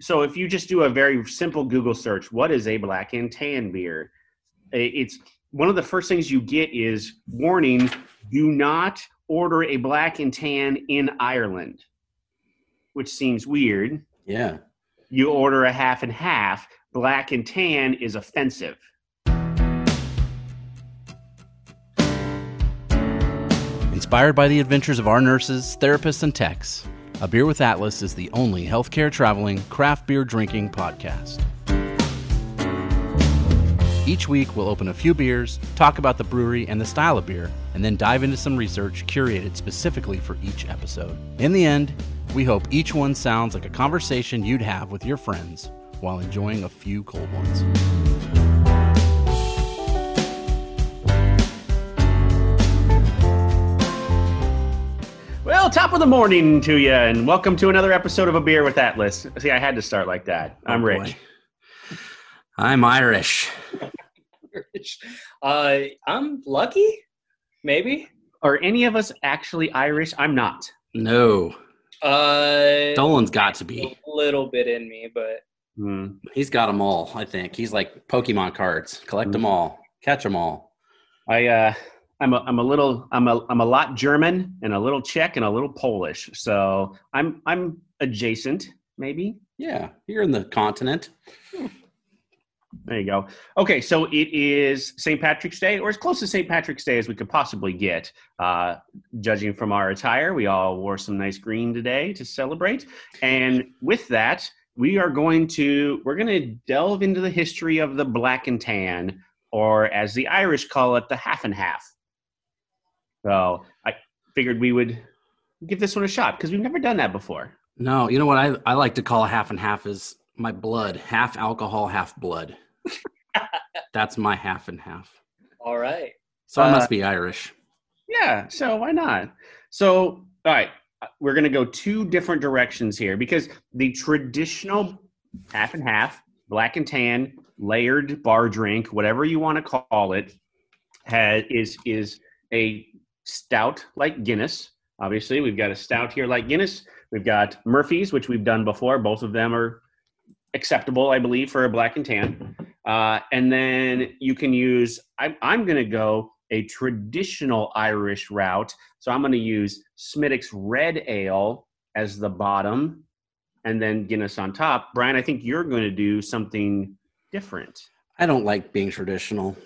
so if you just do a very simple Google search, what is a black and tan beer? It's one of the first things you get is warning: do not order a black and tan in Ireland, which seems weird. Yeah. You order a half and half. Black and tan is offensive. Inspired by the adventures of our nurses, therapists, and techs, A Beer with Atlas is the only healthcare traveling craft beer drinking podcast. Each week, we'll open a few beers, talk about the brewery and the style of beer, and then dive into some research curated specifically for each episode. In the end, we hope each one sounds like a conversation you'd have with your friends while enjoying a few cold ones. Well, top of the morning to you, and welcome to another episode of A Beer with Atlas. See, I had to start like that. I'm Oh, Rich. boy. I'm Irish. Uh, I'm lucky, maybe. Are any of us actually Irish? I'm not. No, Uh, Dolan's got to be. a little bit in me, but Hmm. He's got them all, I think. He's like Pokemon cards. Collect them all, catch them all. I uh, I'm a, I'm a little I'm a I'm a lot German and a little Czech and a little Polish. So I'm I'm adjacent, maybe. Yeah, you're in the continent. There you go. Okay, so it is St. Patrick's Day, or as close to St. Patrick's Day as we could possibly get. Uh, judging from our attire, we all wore some nice green today to celebrate. And with that, we are going to we're going to delve into the history of the black and tan, or as the Irish call it, the half and half. So I figured we would give this one a shot because we've never done that before. No, you know what I, I like to call a half and half is my blood. Half alcohol, half blood. That's my half and half. all right. So I Uh, must be Irish. Yeah, so why not? So, all right, we're going to go two different directions here because the traditional half and half, black and tan, layered bar drink, whatever you want to call it, has, is is a stout like Guinness. Obviously, we've got a stout here like Guinness. We've got Murphy's, which we've done before. Both of them are acceptable, I believe, for a black and tan. Uh, and then you can use. I, I'm going to go a traditional Irish route. So I'm going to use Smithwick's Red Ale as the bottom, and then Guinness on top. Brian, I think you're going to do something different. I don't like being traditional.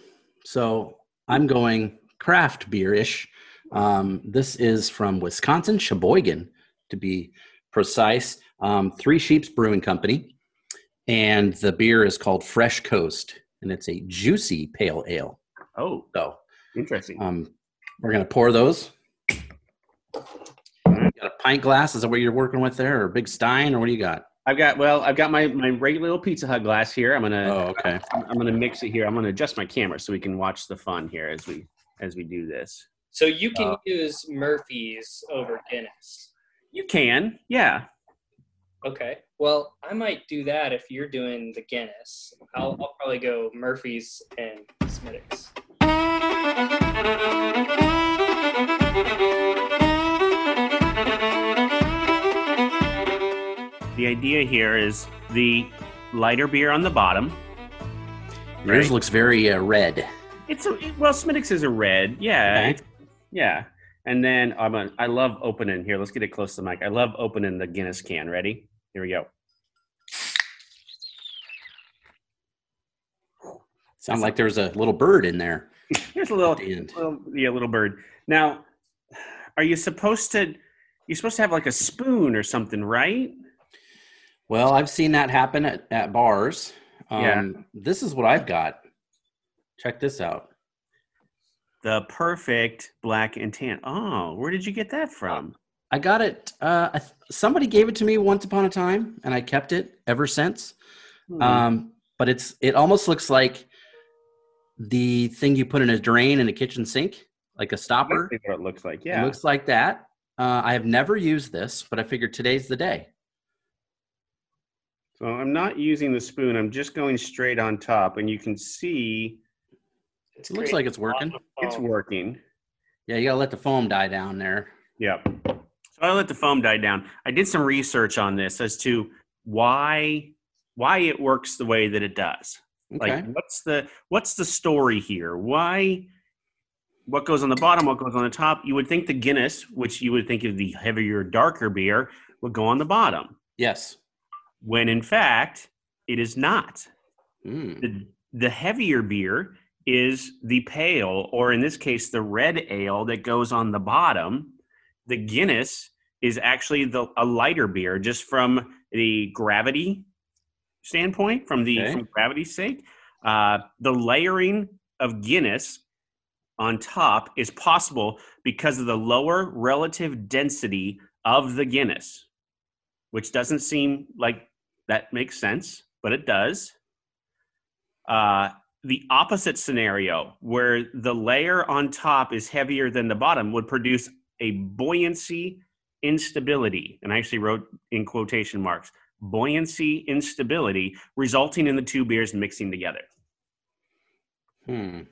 So I'm going craft beer-ish. Um, this is from Wisconsin, Sheboygan, to be precise. Um, Three Sheeps Brewing Company. And the beer is called Fresh Coast. And it's a juicy pale ale. Oh, So interesting. um, we're going to pour those. Got a pint glass? Is that what you're working with there? Or a big stein? Or what do you got? I've got well, I've got my my regular little Pizza Hut glass here. I'm gonna Oh, okay. I'm, I'm gonna mix it here. I'm gonna adjust my camera so we can watch the fun here as we as we do this. So you can Uh, use Murphy's over Guinness. You can, yeah. Okay. Well, I might do that if you're doing the Guinness. I'll, I'll probably go Murphy's and Smithwick's. The idea here is the lighter beer on the bottom. Yours Right. looks very uh, red. It's a well, Smithwick's is a red, yeah, Okay. it's- yeah. And then I'm a, I love opening here. Let's get it close to the mic. I love opening the Guinness can. Ready? Here we go. Sound like there's a little bird in there There's a little, the little yeah, little bird. Now, are you supposed to? You're supposed to have like a spoon or something, right? Well, I've seen that happen at, at bars. Um, Yeah. This is what I've got. Check this out. The perfect black and tan. Oh, where did you get that from? I got it. Uh, somebody gave it to me once upon a time, and I kept it ever since. Hmm. Um, but it's it almost looks like the thing you put in a drain in a kitchen sink, like a stopper. That's what it looks like. Yeah, It Yeah. looks like that. Uh, I have never used this, but I figured today's the day. So I'm not using the spoon. I'm just going straight on top, and you can see It's It looks like it's working. it's working. Yeah, you gotta let the foam die down there. Yep. So I let the foam die down. I did some research on this as to why why it works the way that it does. Okay. Like what's the what's the story here? Why what goes on the bottom, what goes on the top? You would think the Guinness, which you would think of the heavier, darker beer, would go on the bottom. yes. When in fact, it is not. Mm. The the heavier beer is the pale, or in this case, the red ale that goes on the bottom. The Guinness is actually the a lighter beer, just from the gravity standpoint, from the Okay. from gravity's sake. Uh, the layering of Guinness on top is possible because of the lower relative density of the Guinness, which doesn't seem like that makes sense, but it does. Uh, the opposite scenario, where the layer on top is heavier than the bottom, would produce a buoyancy instability. And I actually wrote in quotation marks buoyancy instability, resulting in the two beers mixing together. Hmm.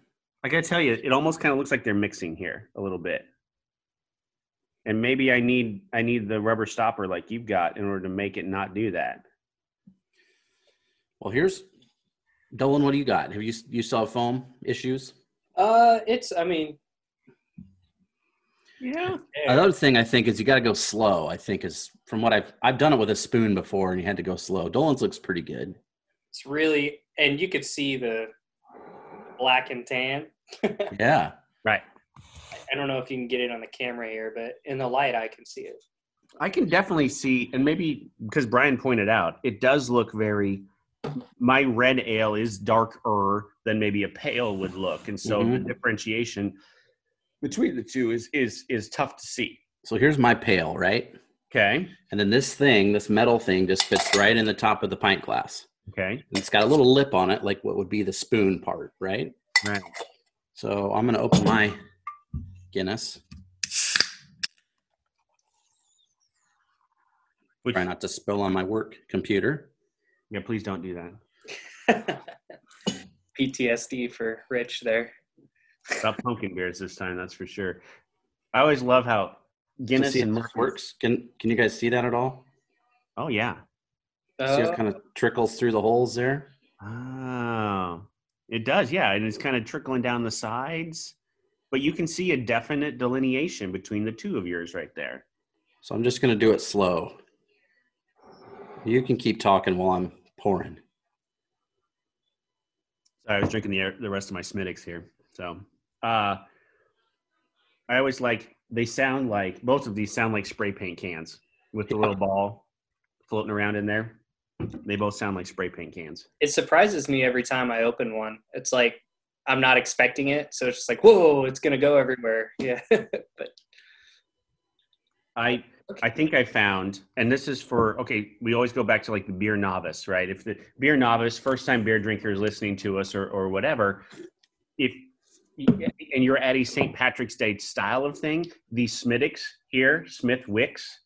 I gotta tell you, it almost kind of looks like they're mixing here a little bit. And maybe I need I need the rubber stopper like you've got in order to make it not do that. Well, here's Dolan. What do you got? Have you you saw foam issues? Uh, it's. I mean, Yeah. Another thing I think is you got to go slow. I think is from what I've I've done it with a spoon before, and you had to go slow. Dolan's looks pretty good. it's really, and you could see the black and tan. Yeah. Right. I don't know if you can get it on the camera here, but in the light, I can see it. I can definitely see, and maybe because Brian pointed out, it does look very. My red ale is darker than maybe a pale would look, and so the Mhm. differentiation between the two is is is tough to see. So here's my pail, right? Okay. And then this thing, this metal thing, just fits right in the top of the pint glass. Okay. And it's got a little lip on it, like what would be the spoon part, right? Right. So I'm gonna open my Guinness. Which, Try not to spill on my work computer. Yeah, please don't do that. PTSD for Rich there. Stop pumpkin beers this time, that's for sure. I always love how Guinness see and how this works. Can can you guys see that at all? Oh yeah. see how Uh, it kind of trickles through the holes there? Oh, it does, yeah, and it's kind of trickling down the sides, but you can see a definite delineation between the two of yours right there. So I'm just gonna do it slow. You can keep talking while I'm pouring. Sorry, I was drinking the the rest of my Smittix here. So, uh, I always like they sound like both of these sound like spray paint cans with the little ball floating around in there. They both sound like spray paint cans. it surprises me every time I open one. It's like I'm not expecting it, so it's just like, whoa, it's gonna go everywhere. Yeah, but I I think I found, and this is for okay. We always go back to like the beer novice, right? If the beer novice, first time beer drinker is listening to us or or whatever, if and you're at a St. Patrick's Day style of thing, the Smittix here, Smith Wicks,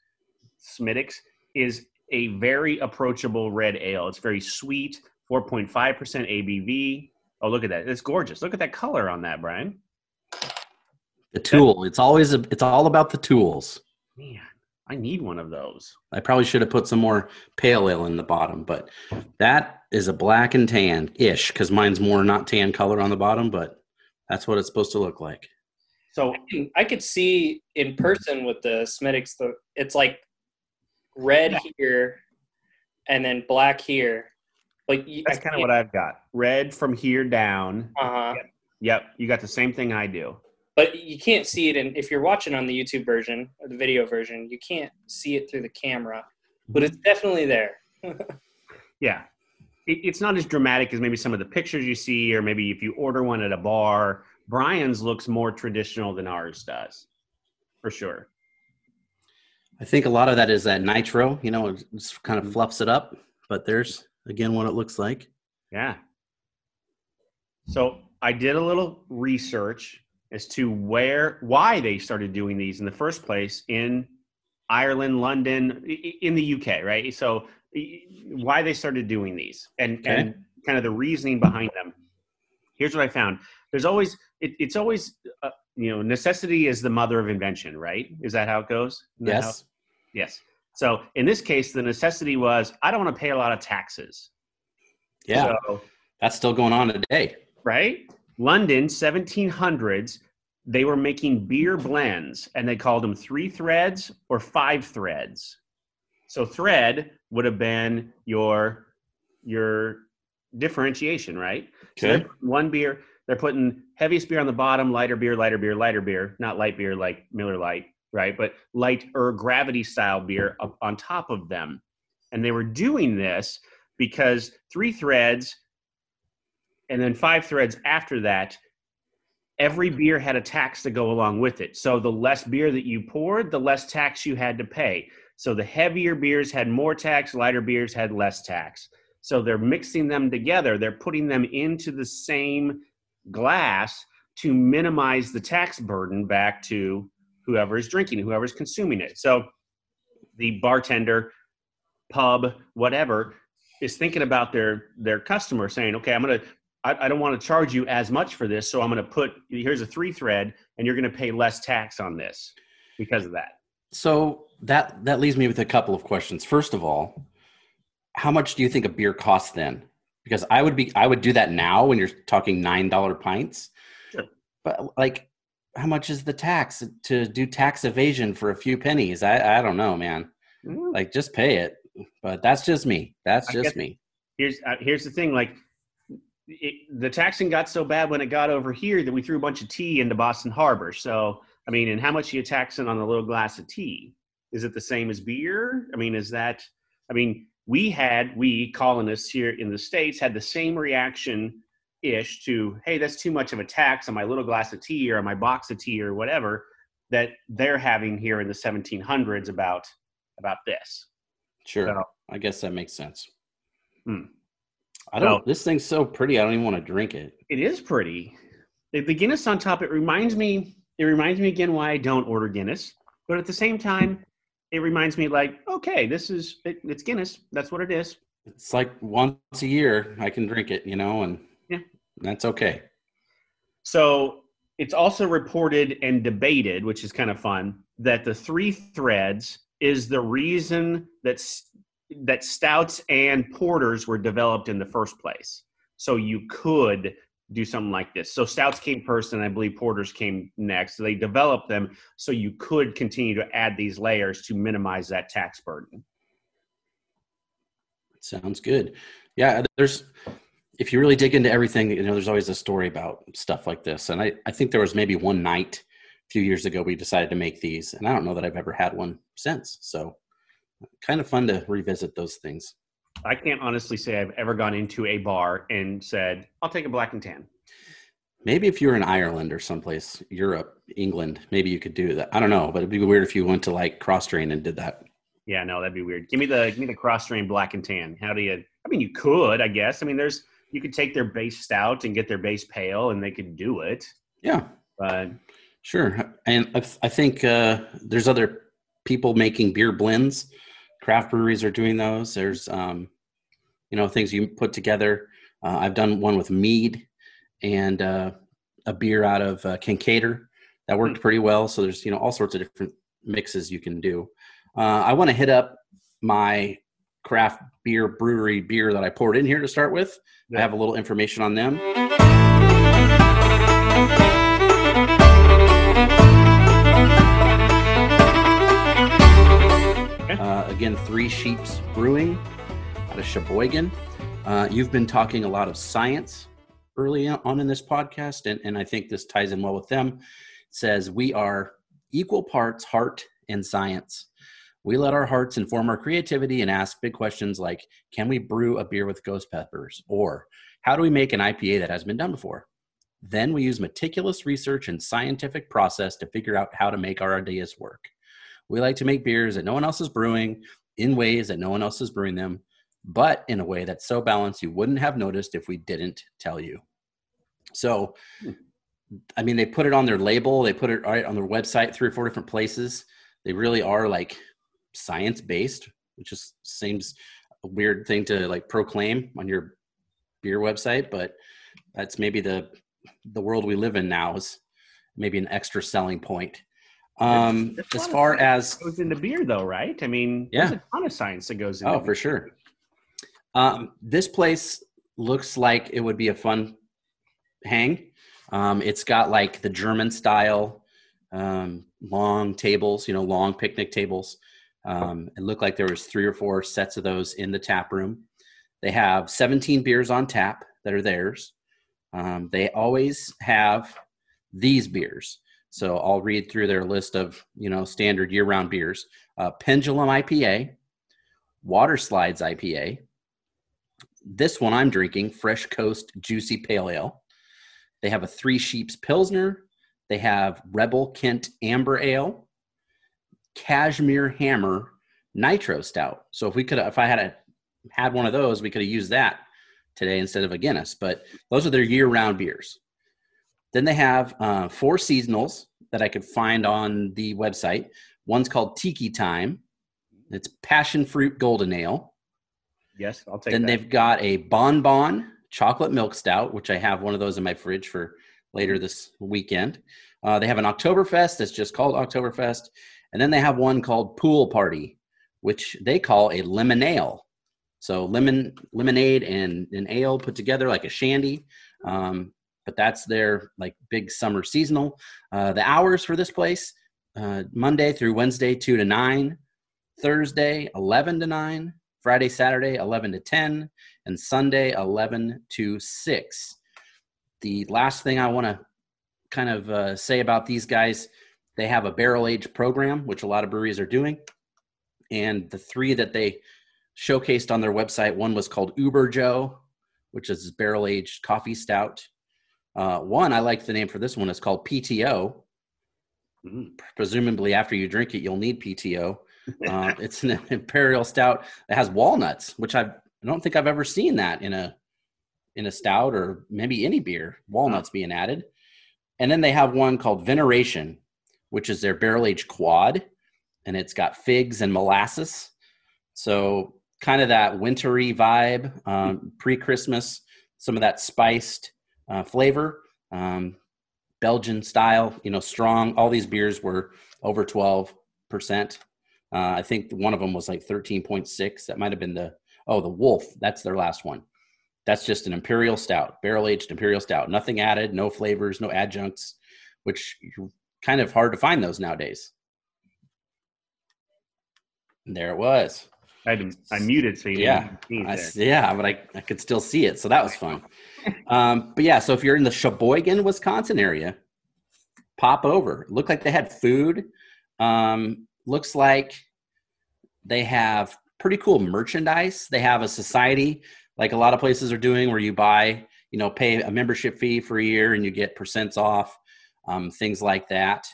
Smittix is a very approachable red ale. It's very sweet, 4.5% ABV. Oh, look at that! It's gorgeous. Look at that color on that, Brian. The tool. It's always a, it's all about the tools. Man, I need one of those. I probably should have put some more pale ale in the bottom, but that is a black and tan ish because mine's more not tan color on the bottom, but that's what it's supposed to look like. So I could see in person with the Smittix, the it's like red here, and then black here. Like That's kind of what I've got. Red from here down. Uh huh. Yep, you got the same thing I do. But you can't see it, and if you're watching on the YouTube version or the video version, you can't see it through the camera. But it's mm-hmm. definitely there. Yeah. It, it's not as dramatic as maybe some of the pictures you see, or maybe if you order one at a bar. Brian's looks more traditional than ours does, for sure. I think a lot of that is that nitro, you know, it just kind of mm-hmm. fluffs it up, but there's again what it looks like. Yeah. So I did a little research as to where, why they started doing these in the first place in Ireland, London, in the UK, right? So why they started doing these and, Okay. and kind of the reasoning behind them. Here's what I found. There's always, it, it's always, uh, you know, necessity is the mother of invention, right? Is that how it goes? How- Yes. Yes. So in this case, the necessity was I don't want to pay a lot of taxes. Yeah, So, that's still going on today. right? London, 1700s, they were making beer blends and they called them three threads or five threads. So thread would have been your your differentiation, right? So Okay. putting one beer, they're putting heaviest beer on the bottom, lighter beer, lighter beer, lighter beer, not light beer like Miller Lite, right? But light or gravity style beer up on top of them. And they were doing this because three threads and then five threads after that, every mm-hmm. beer had a tax to go along with it. So the less beer that you poured, the less tax you had to pay. So the heavier beers had more tax, lighter beers had less tax. So they're mixing them together, they're putting them into the same glass to minimize the tax burden back to whoever is drinking, whoever's consuming it. So the bartender, pub, whatever, is thinking about their their customer saying, okay, I'm gonna I, I don't want to charge you as much for this, so I'm gonna put here's a three thread and you're gonna pay less tax on this because of that. So that that leaves me with a couple of questions. First of all, how much do you think a beer costs then? Because I would be I would do that now when you're talking nine dollar pints. Sure. But like, how much is the tax to do tax evasion for a few pennies? I I don't know, man. Mm. Like, just pay it. But that's just me. That's I just me. here's uh, here's the thing like it, the taxing got so bad when it got over here that we threw a bunch of tea into boston harbor so i mean and how much are you taxing on a little glass of tea is it the same as beer i mean is that i mean we had we colonists here in the states had the same reaction ish to hey that's too much of a tax on my little glass of tea or my box of tea or whatever that they're having here in the 1700s about about this Sure. So- I guess that makes sense. Hmm. I don't. Well- this thing's so pretty. I don't even want to drink it. It is pretty. The, the Guinness on top, it reminds me, it reminds me again why I don't order Guinness. But at the same time, it reminds me like, okay, this is it, it's Guinness. That's what it is. It's like once a year I can drink it, you know, and Yeah. that's okay. So it's also reported and debated, which is kind of fun, that the three threads is the reason that that stouts and porters were developed in the first place. So you could do something like this. So stouts came first, and I believe porters came next. So they developed them so you could continue to add these layers to minimize that tax burden. Sounds good. Yeah, there's if you really dig into everything, you know, there's always a story about stuff like this. And I, I think there was maybe one night a few years ago we decided to make these, and I don't know that I've ever had one since. So kind of fun to revisit those things. I can't honestly say I've ever gone into a bar and said, "I'll take a black and tan." Maybe if you were in Ireland or someplace, Europe, England, maybe you could do that. I don't know, but it'd be weird if you went to like cross train and did that. Yeah, no, that'd be weird. Give me the give me the cross strain black and tan. How do you? I mean, you could, I guess. I mean, there's you could take their base stout and get their base pale, and they could do it. Yeah, But Sure, and I, I think uh, there's other people making beer blends. Craft breweries are doing those. There's, um, you know, things you put together. Uh, I've done one with mead and uh, a beer out of uh, that worked pretty well. So there's, you know, all sorts of different mixes you can do. Uh, I want to hit up my craft beer brewery beer that I poured in here to start with. I have a little information on them. Again, Three Sheeps Brewing out of Sheboygan. Uh, you've been talking a lot of science early on in this podcast, and, and I think this ties in well with them. It says, We are equal parts heart and science. We let our hearts inform our creativity and ask big questions like Can we brew a beer with ghost peppers? Or How do we make an IPA that hasn't been done before? Then we use meticulous research and scientific process to figure out how to make our ideas work. We like to make beers that no one else is brewing in ways that no one else is brewing them, but in a way that's so balanced you wouldn't have noticed if we didn't tell you. So, hmm. I mean, they put it on their label, they put it right on their website, three or four different places. They really are like science based, which just seems a weird thing to like proclaim on your beer website, but that's maybe the the world we live in now is maybe an extra selling point. Um, as far as goes into beer, though, right? I mean, Yeah. there's a ton of science that goes into. oh, for sure. Um, this place looks like it would be a fun hang. Um, it's got like the German style um, long tables, you know, long picnic tables. Um, it looked like there was three or four sets of those in the tap room. They have 17 beers on tap that are theirs. Um, they always have these beers. So I'll read through their list of you know standard year-round beers: uh, Pendulum IPA, Water Slides IPA. This one I'm drinking, Fresh Coast Juicy Pale Ale. They have a Three Sheeps Pilsner. They have Rebel Kent Amber Ale, Cashmere Hammer Nitro Stout. So if we could, if I had a, had one of those, we could have used that today instead of a Guinness. But those are their year-round beers. Then they have uh, four seasonals that I could find on the website. One's called Tiki Time. It's passion fruit golden ale. Yes, I'll take that. Then that. they've got a bonbon chocolate milk stout, which I have one of those in my fridge for later this weekend. Uh, they have an Oktoberfest that's just called Oktoberfest. And then they have one called Pool Party, which they call a lemon ale. So lemon lemonade and an ale put together like a shandy. Um, but that's their like big summer seasonal. Uh, the hours for this place uh, Monday through Wednesday, 2 to 9, Thursday, 11 to 9, Friday, Saturday, 11 to 10, and Sunday, 11 to 6. The last thing I want to kind of uh, say about these guys, they have a barrel age program, which a lot of breweries are doing. And the three that they showcased on their website, one was called Uber Joe, which is barrel aged coffee stout. Uh, one, I like the name for this one, It's called PTO. Mhm. Presumably, after you drink it, you'll need PTO. Uh, it's an imperial stout that has walnuts, which I've, I don't think I've ever seen that in a in a stout or maybe any beer. Walnuts being added, and then they have one called Veneration, which is their barrel aged quad, and it's got figs and molasses. So kind of that wintry vibe, um, pre Christmas, some of that spiced uh, flavor. Um, Belgian style, you know, strong. All these beers were over 12%. Uh, I think one of them was like 13.6. That might have been the, oh, the Wolf. That's their last one. That's just an imperial stout, barrel aged imperial stout. Nothing added, no flavors, no adjuncts, which you're kind of hard to find those nowadays. And there it was. I, had to, I muted so you Yeah, didn't see it I yeah, but I, I could still see it, so that was fun. um, but yeah, so if you're in the Sheboygan, Wisconsin area, pop over. Look like they had food. Um, looks like they have pretty cool merchandise. They have a society, like a lot of places are doing, where you buy, you know, pay a membership fee for a year and you get percents off, um, things like that.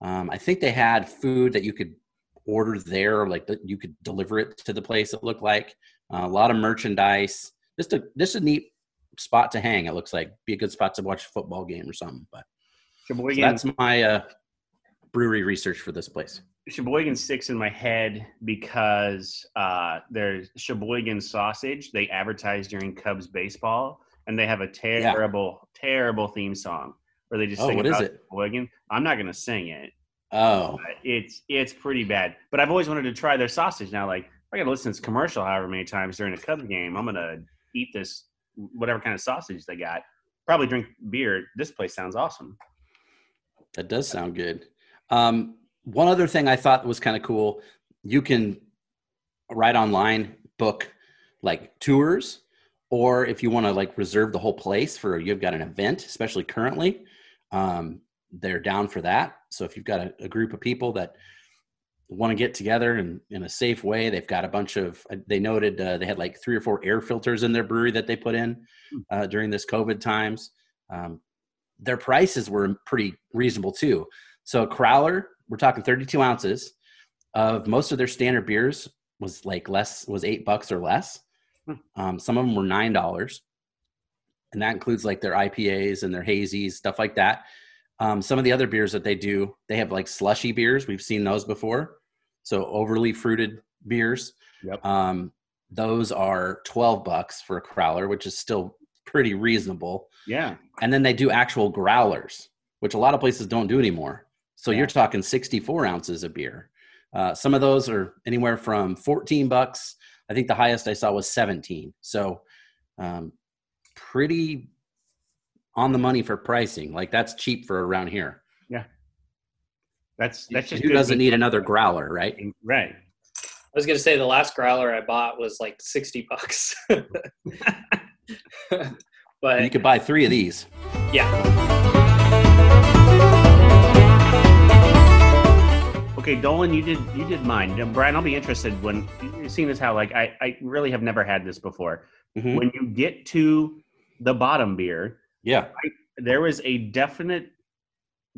Um, I think they had food that you could order there, like that you could deliver it to the place. It looked like uh, a lot of merchandise. Just a just a neat spot to hang. It looks like be a good spot to watch a football game or something. But so that's my uh, brewery research for this place. Sheboygan sticks in my head because uh, there's Sheboygan sausage. They advertise during Cubs baseball, and they have a terrible, terrible theme song where they just Oh, sing what is about it? Sheboygan. I'm not going to sing it. Oh, but It's it's pretty bad. But I've always wanted to try their sausage. Now, like I got to listen to this commercial however many times during a Cubs game. I'm gonna eat this whatever kind of sausage they got. Probably drink beer. This place sounds awesome. that does sound good. Um, one other thing I thought was kind of cool. You can right online book like tours, or if you want to like reserve the whole place for you've got an event, especially currently, um, they're down for that. So if you've got a, a group of people that want to get together in, in a safe way, they've got a bunch of. They noted uh, they had like three or four air filters in their brewery that they put in uh, during this COVID times. Um, their prices were pretty reasonable too. So a Crowler, we're talking 32 ounces of most of their standard beers was like less was eight bucks or less. Hmm. Um, some of them were nine dollars, and that includes like their IPAs and their hazies, stuff like that. Um, some of the other beers that they do, they have like slushy beers. We've seen those before. So overly fruited beers. Yep. Um, those are 12 bucks for a crowler, which is still pretty reasonable. Yeah. And then they do actual growlers, which a lot of places don't do anymore. So you're talking 64 ounces of beer. Uh, some of those are anywhere from 14 bucks. I think the highest I saw was 17. So um, pretty on the money for pricing. Like that's cheap for around here. Yeah. That's that's just Who good doesn't meat. need another growler, right? right. I was gonna say the last growler I bought was like sixty bucks. but You could buy three of these. yeah, Okay, Dolan, you did you did mine. Now, Brian, I'll be interested when you've seen this. How like I I really have never had this before. Mhm. When you get to the bottom beer, Yeah. there was a definite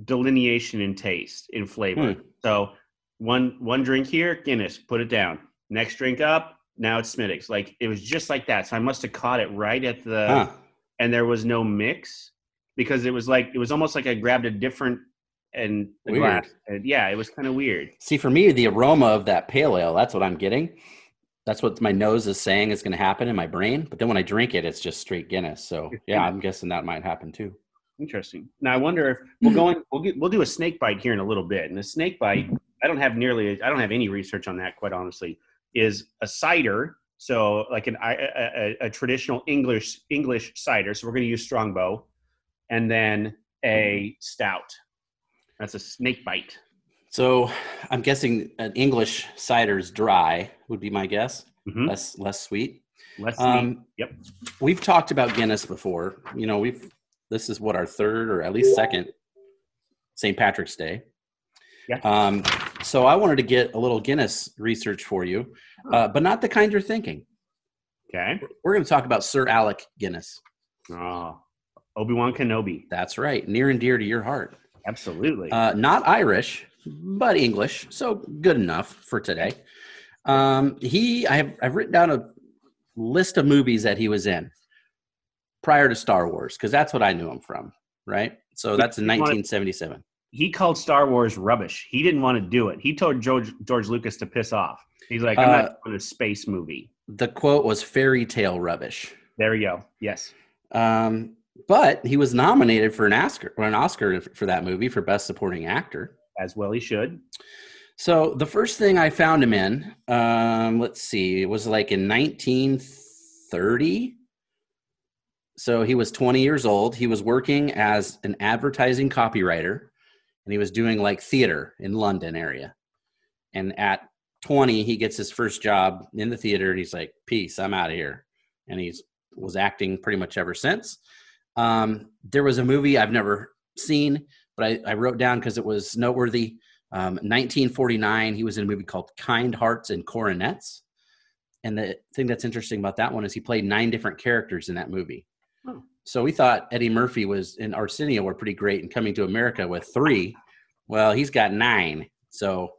delineation in taste, in flavor. Hmm. So one one drink here, Guinness, put it down. Next drink up, now it's Smittix. Like it was just like that. So I must have caught it right at the Huh. and there was no mix because it was like it was almost like I grabbed a different and Weird. glass. And yeah, it was kind of weird. See, for me, the aroma of that pale ale, that's what I'm getting. That's what my nose is saying is going to happen in my brain. But then when I drink it, it's just straight Guinness. So yeah, I'm guessing that might happen too. Interesting. Now I wonder if we'll go in, we'll get we'll do a snake bite here in a little bit. And the snake bite, I don't have nearly I don't have any research on that quite honestly. Is a cider, so like an a, a, a traditional English English cider. So we're going to use Strongbow, and then a mm-hmm. stout. That's a snake bite. So I'm guessing an English cider's dry would be my guess. Mhm. Less less sweet. Less sweet. Um, Yep. We've talked about Guinness before. You know, we've this is what our third or at least second St. Patrick's Day. Yeah. Um, so I wanted to get a little Guinness research for you, uh, but not the kind you're thinking. Okay. We're going to talk about Sir Alec Guinness. Oh, Obi Wan Kenobi. That's right, near and dear to your heart. Absolutely. Uh, not Irish, but English, so good enough for today. Um, he, I have, I've written down a list of movies that he was in prior to Star Wars because that's what I knew him from, right? So that's in 1977. he called Star Wars rubbish. He didn't want to do it. He told George George Lucas to piss off. He's like, I'm Uh, not doing a space movie. The quote was fairy tale rubbish. There we go. Yes. Um, but he was nominated for an Oscar, or an Oscar for that movie for Best Supporting Actor. As well he should. So the first thing I found him in, um, let's see, it was like in 1930. So he was 20 years old. He was working as an advertising copywriter, and he was doing like theater in London area. And at 20, he gets his first job in the theater, and he's like, "Peace, I'm out of here." And he's was acting pretty much ever since. Um, there was a movie I've never seen, but I, I wrote down because it was noteworthy. Um, 1949, he was in a movie called Kind Hearts and Coronets. And the thing that's interesting about that one is he played nine different characters in that movie. Oh. So we thought Eddie Murphy was in Arsenio were pretty great and coming to America with three. Well, he's got nine. So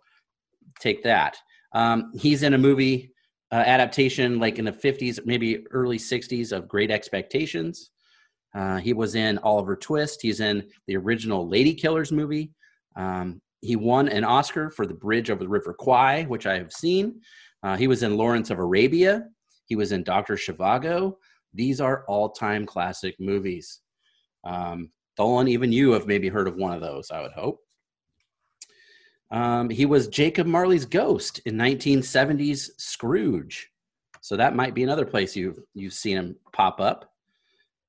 take that. Um, he's in a movie uh, adaptation like in the 50s, maybe early 60s of Great Expectations. Uh, he was in Oliver Twist. He's in the original Lady Killers movie. Um, he won an Oscar for The Bridge over the River Kwai, which I have seen. Uh, he was in Lawrence of Arabia. He was in Dr. Zhivago. These are all time classic movies. Um, Dolan, even you have maybe heard of one of those, I would hope. Um, he was Jacob Marley's ghost in 1970s Scrooge. So that might be another place you've, you've seen him pop up.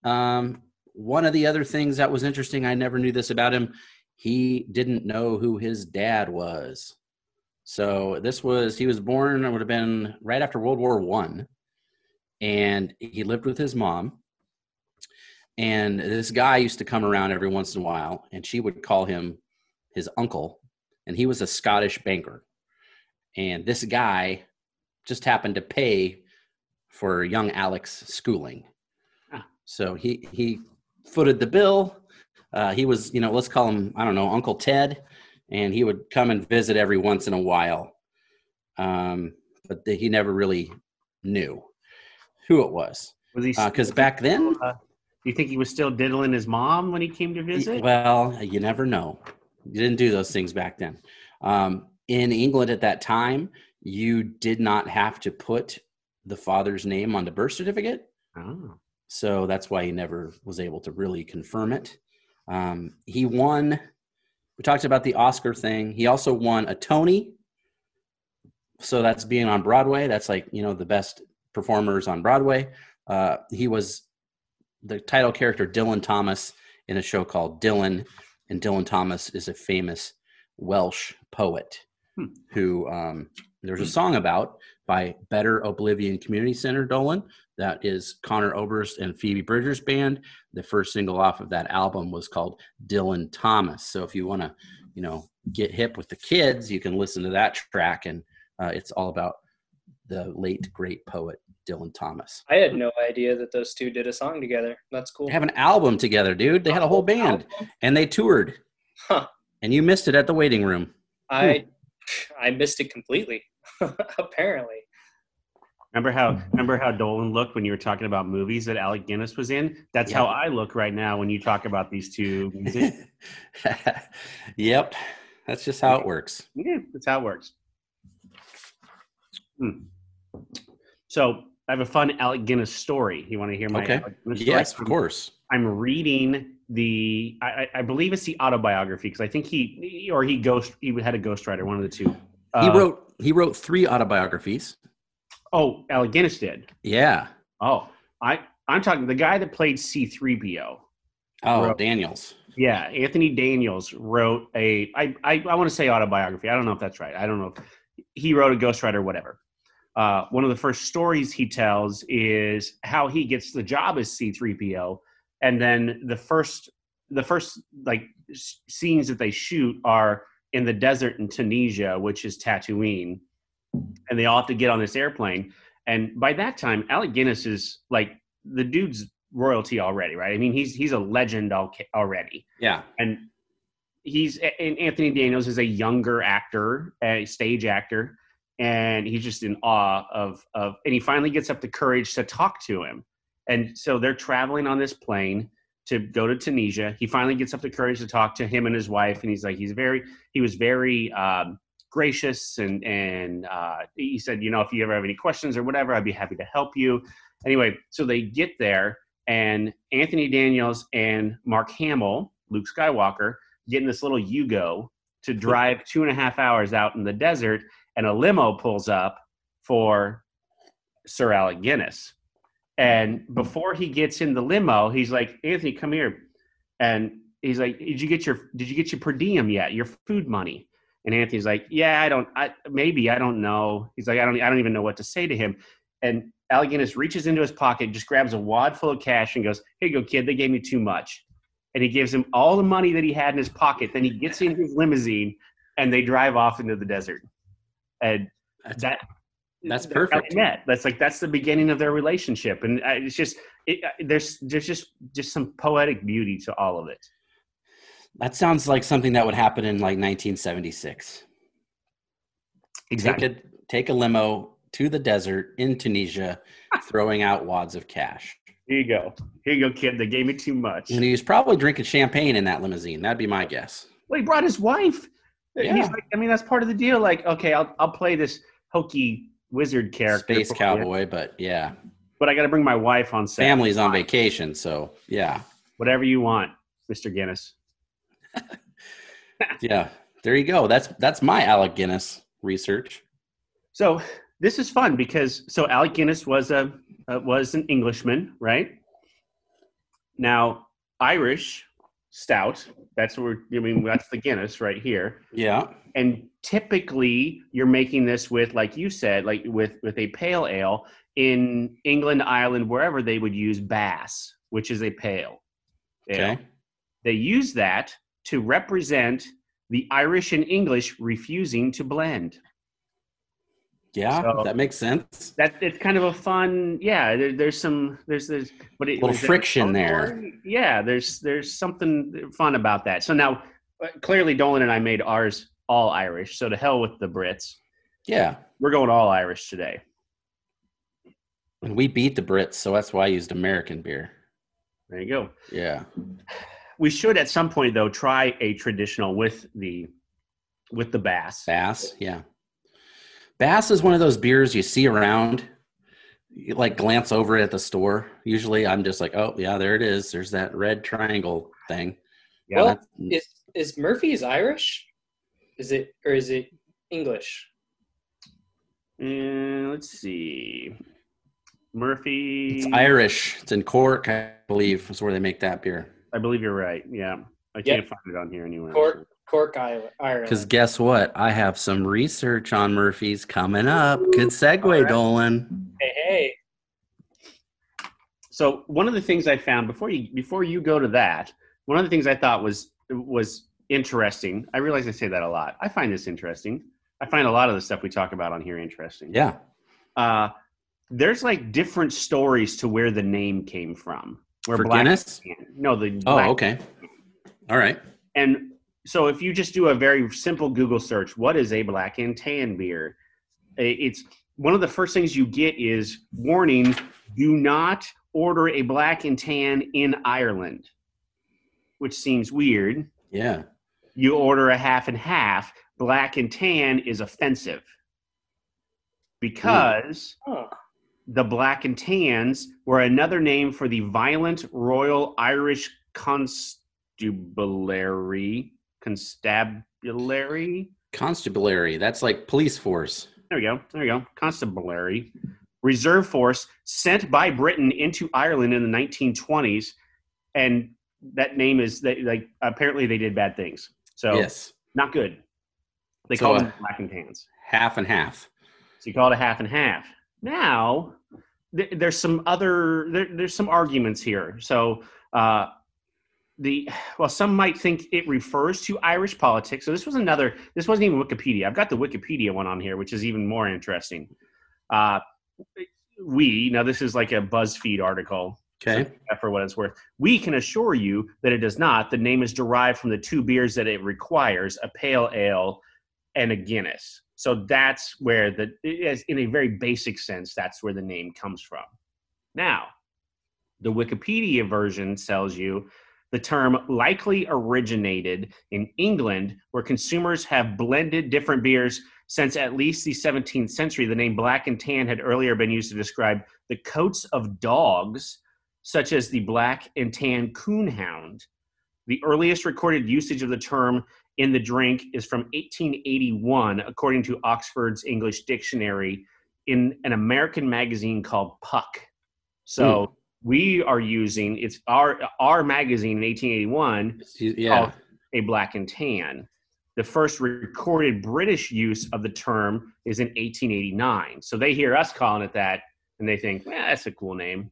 Um, one of the other things that was interesting, I never knew this about him. He didn't know who his dad was. So this was he was born. It would have been right after World War One, and he lived with his mom. And this guy used to come around every once in a while, and she would call him his uncle, and he was a Scottish banker. And this guy just happened to pay for young Alec's schooling. So he he footed the bill. Uh, he was, you know, let's call him, I don't know, Uncle Ted, and he would come and visit every once in a while. Um, but the, he never really knew who it was Was he? because back then, Uh, you think he was still diddling his mom when he came to visit? well, you never know. You didn't do those things back then. Um, in England at that time, you did not have to put the father's name on the birth certificate. Oh. So that's why he never was able to really confirm it. Um, he won we talked about the Oscar thing. He also won a Tony. So that's being on Broadway. That's like, you know, the best performers on Broadway. Uh, he was the title character Dylan Thomas in a show called Dylan. And Dylan Thomas is a famous Welsh poet Hmm. who um, there's a song about by Better Oblivion Community Center Dolan. That is Conor Oberst and Phoebe Bridgers band. The first single off of that album was called Dylan Thomas. So if you want to, you know, get hip with the kids, you can listen to that track, and uh, it's all about the late great poet Dylan Thomas. I had no idea that those two did a song together. That's cool. They have an album together, dude. They had a whole band, and they toured. Huh. And you missed it at the waiting room. I I missed it completely. Apparently. Remember how remember how Dolan looked when you were talking about movies that Alec Guinness was in? That's Yeah. how I look right now when you talk about these two yep, that's just how it works. yeah, that's how it works. Hmm. So I have a fun Alec Guinness story. You want to hear my Okay. Alec Guinness story? Yes, of course. I'm reading the I, I I believe it's the autobiography because I think he or he ghost he had a ghostwriter, one of the two. He Uh, wrote he wrote three autobiographies. Oh, Alec Guinness did. Yeah. Oh, I I'm talking the guy that played C3PO. Oh, Wrote- Daniels. Yeah, Anthony Daniels wrote a I I, I want to say autobiography. I don't know if that's right. I don't know if he wrote a ghostwriter, whatever. Uh, one of the first stories he tells is how he gets the job as C3PO, and then the first the first like scenes that they shoot are in the desert in Tunisia, which is Tatooine, and they all have to get on this airplane. And by that time, Alec Guinness is like the dude's royalty already, right? I mean, he's he's a legend al- already Yeah. and he's and Anthony Daniels is a younger actor, a stage actor, and he's just in awe of of. And he finally gets up the courage to talk to him, and so they're traveling on this plane to go to Tunisia. He finally gets up the courage to talk to him and his wife, and he's like, he's very, he was very um, gracious, and and uh, he said, you know, if you ever have any questions or whatever, I'd be happy to help you. Anyway, so they get there, and Anthony Daniels and Mark Hamill, Luke Skywalker, get in this little Yugo to drive two and a half hours out in the desert, and a limo pulls up for Sir Alec Guinness. And before he gets in the limo, he's like, Anthony, come here. And he's like, Did you get your did you get your per diem yet? Your food money? And Anthony's like, Yeah, I don't I maybe, I don't know. He's like, I don't I don't even know what to say to him. And Guinness reaches into his pocket, just grabs a wad full of cash and goes, Here you go, kid, they gave me too much. And he gives him all the money that he had in his pocket. Then he gets in his limousine and they drive off into the desert. And That's, that that's perfect. met. That's like that's the beginning of their relationship, and it's just it, uh, there's there's just just some poetic beauty to all of it. That sounds like something that would happen in like 1976. Take a take a limo to the desert in Tunisia, throwing out wads of cash. Here you go. Here you go, kid. They gave me too much. And he was probably drinking champagne in that limousine. That'd be my guess. Well, he brought his wife. Uh, yeah. He's like, I mean, that's part of the deal. Like, okay, I'll I'll play this hokey wizard character, Space for you, cowboy, but yeah, but I got to bring my wife on set. family's on vacation, so yeah, Whatever you want, Mister Guinness. Yeah. There you go. That's that's my Alec Guinness research. So this is fun because so Alec Guinness was a uh, was an Englishman, right? Now Irish stout. That's what we're. I mean, that's the Guinness right here. Yeah, And typically, you're making this with, like you said, like with with a pale ale. In England, Ireland, wherever they would use Bass, which is a pale. ale. okay. They use that to represent the Irish and English refusing to blend. Yeah, So- that makes sense. that it's kind of a fun yeah there, there's some there's there's but it, Little friction a there. yeah there's there's something fun about that so now uh, clearly dolan and i made ours all irish so to hell with the brits Yeah, we're going all irish today and we beat the Brits, so that's why I used American beer. there you go Yeah, we should at some point though try a traditional with the with the bass Bass. Yeah, Bass is one of those beers you see around. You like glance over at the store. Usually, I'm just like, oh yeah, there it is. There's that red triangle thing. yeah Well, Is is Murphy's Irish? Is it or is it English? And let's see. Murphy. It's Irish. It's in Cork, I believe, is where they make that beer. I believe you're right. Yeah. I can't find it on here anywhere. Cork, Cork, Iowa, Because guess what? I have some research on Murphy's coming up. Good segue, All right. Dolan. Hey, hey. So one of the things I found before you before you go to that, one of the things I thought was was interesting. I realize I say that a lot. I find this interesting. I find a lot of the stuff we talk about on here interesting. Yeah. Uh, there's like different stories to where the name came from. Where For Black Guinness? No, the Oh, Black- okay. All right. And so if you just do a very simple Google search, what is a black and tan beer? It's one of the first things you get is warning, do not order a black and tan in Ireland, which seems weird. Yeah. You order a half and half, black and tan is offensive because Huh. The black and tans were another name for the violent Royal Irish Constabulary. Constabulary. Constabulary. That's like police force. There we go. There we go. Constabulary. Reserve force sent by Britain into Ireland in the 1920s, and that name is they, like apparently they did bad things. So yes. not good. They So, call them black and tans. Half and half. So you call it a half and half. Now, th- there's some other there, there's some arguments here. So uh, the well, some might think it refers to Irish politics. So this was another. This wasn't even Wikipedia. I've got the Wikipedia one on here, which is even more interesting. Uh, we now this is like a BuzzFeed article Okay. for what it's worth. We can assure you that it does not. The name is derived from the two beers that it requires a pale ale and a Guinness. So that's where the, is in a very basic sense, that's where the name comes from. Now, the Wikipedia version tells you the term likely originated in England, where consumers have blended different beers since at least the 17th century. The name black and tan had earlier been used to describe the coats of dogs such as the black and tan coonhound. The earliest recorded usage of the term in the drink is from 1881, according to Oxford's English Dictionary, in an American magazine called Puck. So hmm. we are using it's our our magazine in 1881 Yeah. called a black and tan. The first recorded British use of the term is in 1889. So they hear us calling it that, and they think, "Yeah, that's a cool name.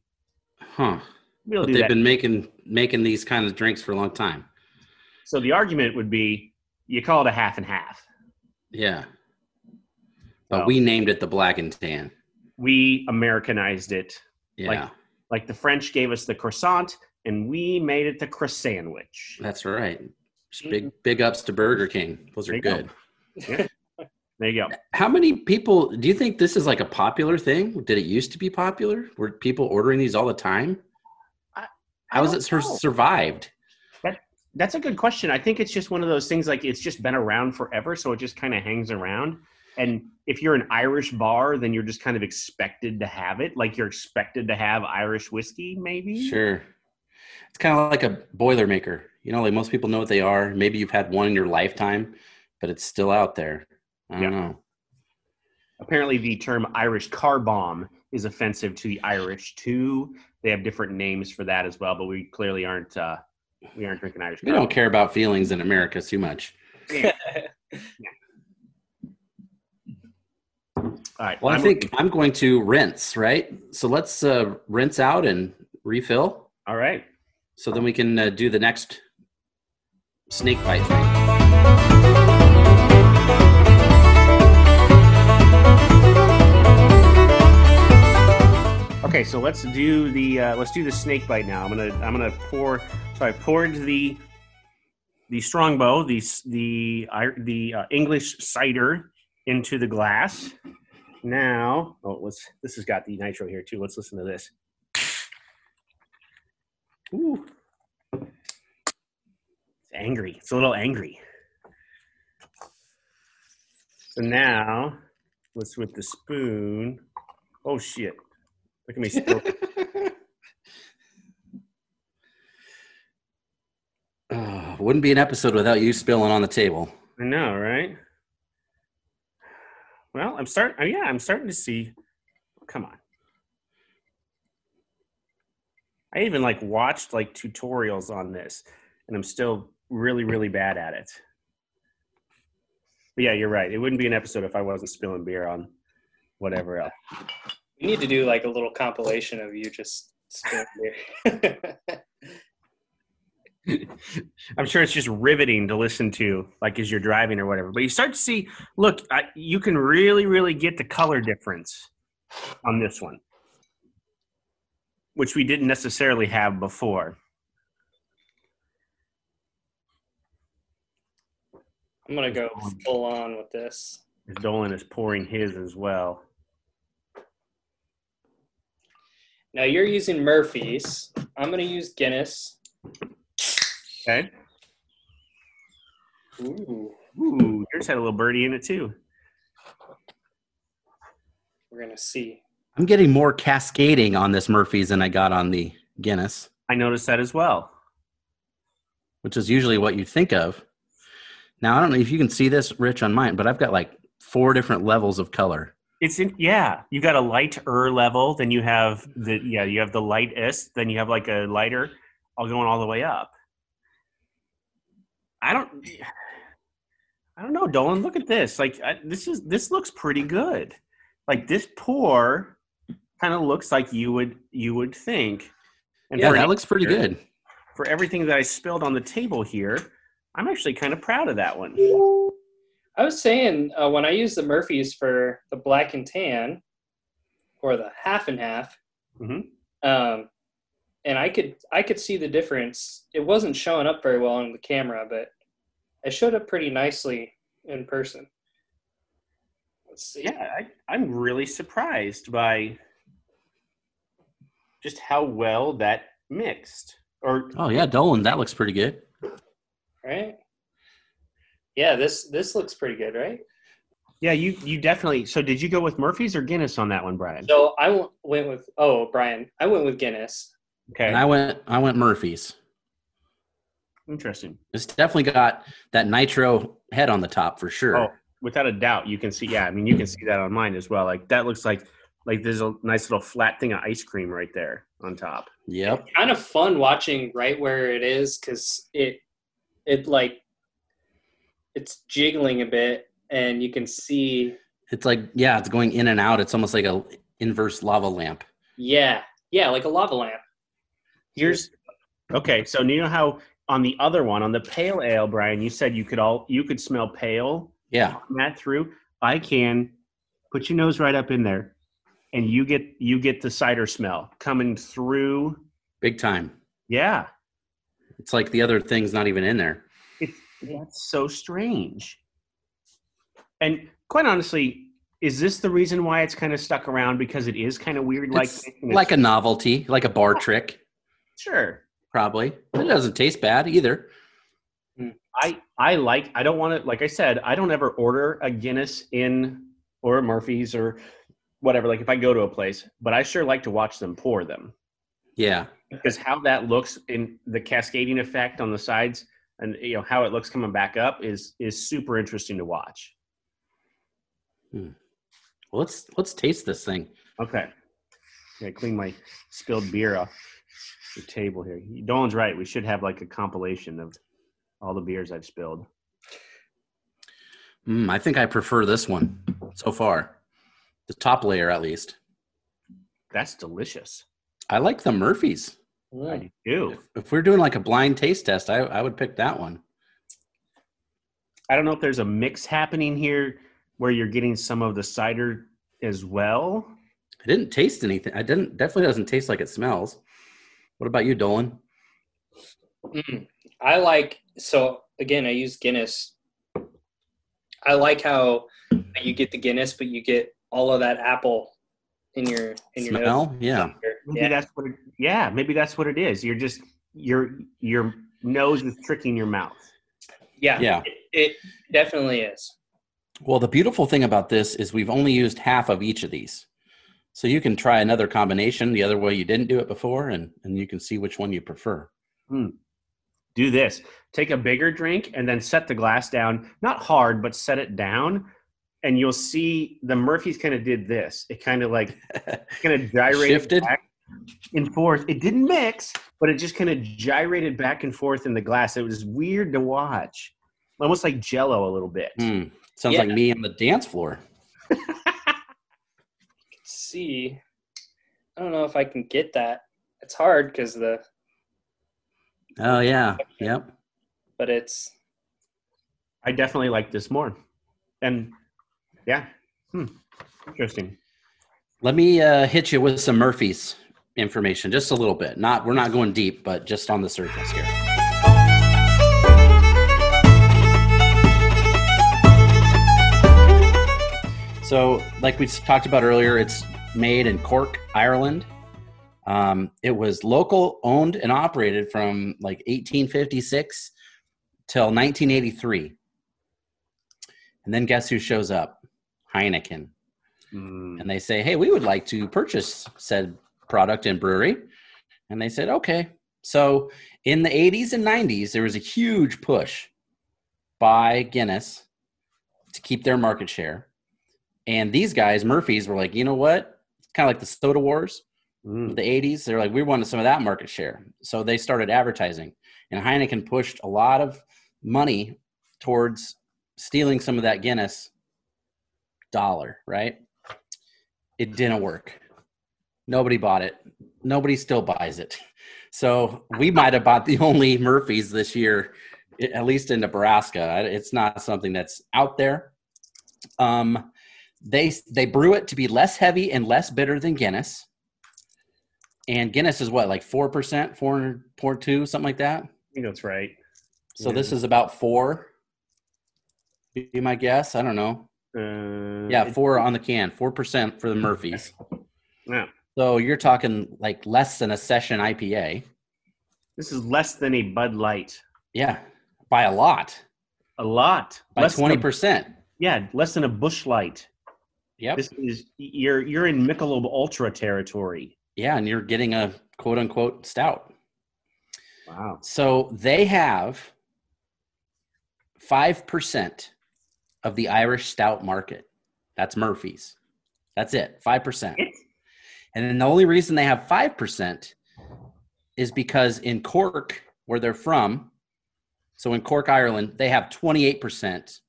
Huh. We'll But they've that." been making making these kind of drinks for a long time. So the argument would be you call it a half and half. Yeah. But we named it the black and tan. We Americanized it. Yeah. Like- Like the French gave us the croissant and we made it the Croissan'wich. that's right. Just mm-hmm. Big big ups to Burger King. Those are you go. good. There you go. How many people do you think this is like a popular thing? Did it used to be popular? Were people ordering these all the time? I How has it sur- know. survived? That's a good question. I think it's just one of those things like it's just been around forever, so it just kind of hangs around. And if you're an Irish bar, then you're just kind of expected to have it. Like you're expected to have Irish whiskey, maybe. Sure. It's kind of like a Boilermaker. You know, like most people know what they are. Maybe you've had one in your lifetime, but it's still out there. I don't Yeah. know. Apparently, the term Irish car bomb is offensive to the Irish too. They have different names for that as well, but we clearly aren't. Uh, we aren't drinking Irish. We car don't care about feelings in America too much. All right. Well, I I'm think looking- I'm going to rinse, right? So let's uh, rinse out and refill. All right. So then we can uh, do the next snake bite thing. Okay, so let's do the uh, let's do the snake bite now. I'm gonna I'm gonna pour. I poured the the strongbow, the the the uh, English cider into the glass. Now, oh, let's. This has got the nitro here too. Let's listen to this. Ooh, it's angry. It's a little angry. So now, let's with the spoon. Oh shit! Look at me Oh. Wouldn't be an episode without you spilling on the table. I know, right? Well, I'm starting. oh, Yeah, I'm starting to see. Come on. I even like watched like tutorials on this, and I'm still really, really bad at it. But yeah, you're right. It wouldn't be an episode if I wasn't spilling beer on whatever else. We need to do like a little compilation of you just spilling beer. I'm sure it's just riveting to listen to, like as you're driving or whatever. But you start to see, look, I, you can really, really get the color difference on this one, which we didn't necessarily have before. I'm gonna go full on with this. Dolan is pouring his as well. Now you're using Murphy's. I'm gonna use Guinness. Okay. Ooh, Ooh, yours had a little birdie in it too. we're gonna see. I'm getting more cascading on this Murphy's than I got on the Guinness, I noticed that as well. which is usually what you think of. Now, I don't know if you can see this, Rich, on mine, but I've got like four different levels of color. It's in, yeah. You got a lighter level, then you have the yeah, you have the lightest, then you have like a lighter, all going all the way up. I don't, I don't know, Dolan. Look at this. Like I, this is this looks pretty good. Like this pour kind of looks like you would you would think. And yeah, that an looks pretty amateur, good. For everything that I spilled on the table here, I'm actually kind of proud of that one. I was saying uh, when I use the Murphy's for the black and tan, or the half and half, Mhm. um, and I could I could see the difference. It wasn't showing up very well on the camera, but it showed up pretty nicely in person. Let's see. yeah, I, I'm really surprised by just how well that mixed. Or Oh yeah, Dolan, that looks pretty good. Right. Yeah, this this looks pretty good, right? yeah, you you definitely. So did you go with Murphy's or Guinness on that one, Brian? So I w- went with oh Brian, I went with Guinness. Okay, And I went, I went Murphy's. interesting. It's definitely got that nitro head on the top for sure. Oh, without a doubt, you can see. Yeah, I mean, you can see that on mine as well. Like that looks like like there's a nice little flat thing of ice cream right there on top. Yep. Kind of fun watching right where it is because it it like it's jiggling a bit and you can see It's like yeah, it's going in and out. It's almost like a inverse lava lamp. yeah yeah like a lava lamp. Here's okay. So you know how on the other one, on the pale ale, Brian, you said you could all you could smell pale Yeah. that through. I can put your nose right up in there, and you get you get the cider smell coming through. Big time. Yeah, It's like the other thing's not even in there. it's that's so strange. And quite honestly, is this the reason why it's kind of stuck around? Because it is kind of weird, like It's like a novelty, like a bar trick, sure. probably. It doesn't taste bad either. Hmm. I I like I don't want to like I said I don't ever order a Guinness in or a Murphy's or whatever like if I go to a place but I sure like to watch them pour them Yeah. because how that looks in the cascading effect on the sides and you know how it looks coming back up is is super interesting to watch. Hmm. Well, let's let's taste this thing. Okay, yeah, clean my spilled beer off the table here. Dolan's right. We should have like a compilation of all the beers I've spilled. Mm, I think I prefer this one so far. The top layer, at least. That's delicious. I like the Murphys. Mm. I do. If we're doing like a blind taste test, I, I would pick that one. I don't know if there's a mix happening here where you're getting some of the cider as well. I didn't taste anything. I didn't. Definitely doesn't taste like it smells. What about you, Dolan? Mm. I like so again I use Guinness. I like how you get the Guinness, but you get all of that apple in your in your nose. Smell? Yeah. Maybe Yeah. that's what. It, yeah, maybe that's what it is. You're just your your nose is tricking your mouth. Yeah, Yeah. It, it definitely is. Well, the beautiful thing about this is we've only used half of each of these. So you can try another combination the other way you didn't do it before, and, and you can see which one you prefer. do this. Take a bigger drink and then set the glass down, not hard, but set it down. And you'll see the Murphy's kind of did this. It kind of like kind of gyrated Shifted? back and forth. It didn't mix, but it just kind of gyrated back and forth in the glass. It was weird to watch, almost like Jello a little bit. Hmm. Sounds Yeah. like me on the dance floor. See, I don't know if I can get that. It's hard because the, Oh yeah. Yep. but it's I definitely like this more. And yeah, hmm. interesting. Let me uh, hit you with some Murphy's information, just a little bit. Not we're not going deep, but just on the surface here. So, like we talked about earlier, it's made in Cork, Ireland. Um, it was local owned and operated from like 1856 till 1983. And then guess who shows up? Heineken Mm. and they say, "Hey, we would like to purchase said product and brewery." And they said, "Okay." So in the 80s and 90s, there was a huge push by Guinness to keep their market share. And these guys, Murphy's, were like, "You know what? Kind of like the soda wars." Mm. the 80s they're like we wanted some of that market share. So they started advertising and heineken pushed a lot of money towards stealing some of that guinness dollar right? It didn't work. Nobody bought it. Nobody still buys it. So we might have bought the only murphys this year at least in nebraska. It's not something that's out there. Um, they they brew it to be less heavy and less bitter than guinness and Guinness is what, like four percent, four point two, something like that. I think that's right. So Yeah. this is about four. Be my guess. I don't know. Uh, Yeah, four on the can, four percent for the Murphys. yeah. So you're talking like less than a session IPA. This is less than a Bud Light. Yeah, by a lot, A lot. by Less than a- twenty percent. Yeah, less than a Busch Light. Yep. This is you're you're in Michelob Ultra territory. yeah, and you're getting a quote unquote stout. Wow. So they have five percent of the Irish stout market. That's Murphy's. That's it, five percent. And then the only reason they have 5% is because in Cork, where they're from, so in Cork, Ireland, they have 28%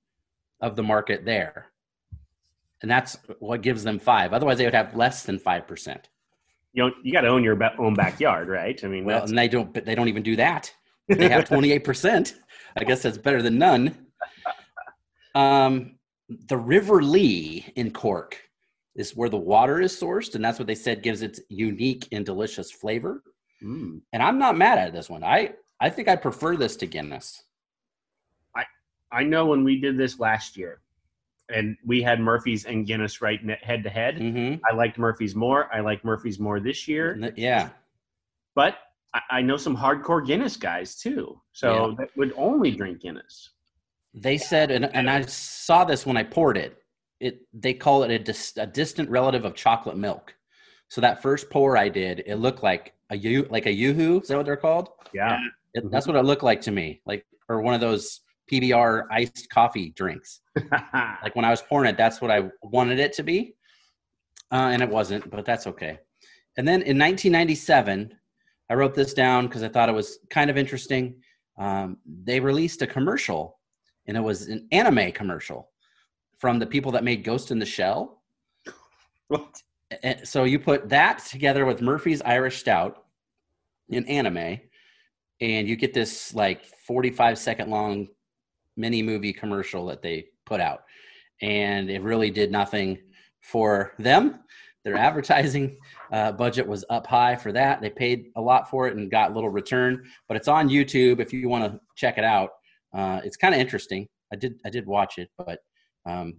of the market there. And that's what gives them five. Otherwise, they would have less than 5%. You know, you got to own your own backyard, right? I mean, Well, that's, and they don't, but they don't even do that. They have 28%. I guess that's better than none. Um, the River Lee in Cork is where the water is sourced, and that's what they said gives its unique and delicious flavor. Mm. and I'm not mad at this one. I I think I prefer this to Guinness. I I know when we did this last year, and we had Murphy's and Guinness right head to head. Mm-hmm. I liked Murphy's more. I like Murphy's more this year, Yeah, but I, I know some hardcore Guinness guys too. So Yeah. that would only drink Guinness. they said, and, and I saw this when I poured it. It they call it a, dis, a distant relative of chocolate milk. So that first pour I did, it looked like a you like a yoo-hoo. Is that what they're called? Yeah. It, That's what it looked like to me, like or one of those PBR iced coffee drinks. like when I was pouring it, that's what I wanted it to be, uh, and it wasn't, but that's okay. And then in 1997, I wrote this down because I thought it was kind of interesting. Um, they released a commercial, and it was an anime commercial from the people that made Ghost in the Shell. What? And so you put that together with Murphy's Irish Stout in anime, and you get this like 45 second long mini movie commercial that they put out. And it really did nothing for them. Their advertising uh, budget was up high for that. They paid a lot for it and got little return. But it's on YouTube if you want to check it out. Uh, it's kind of interesting. I did I did watch it, but um,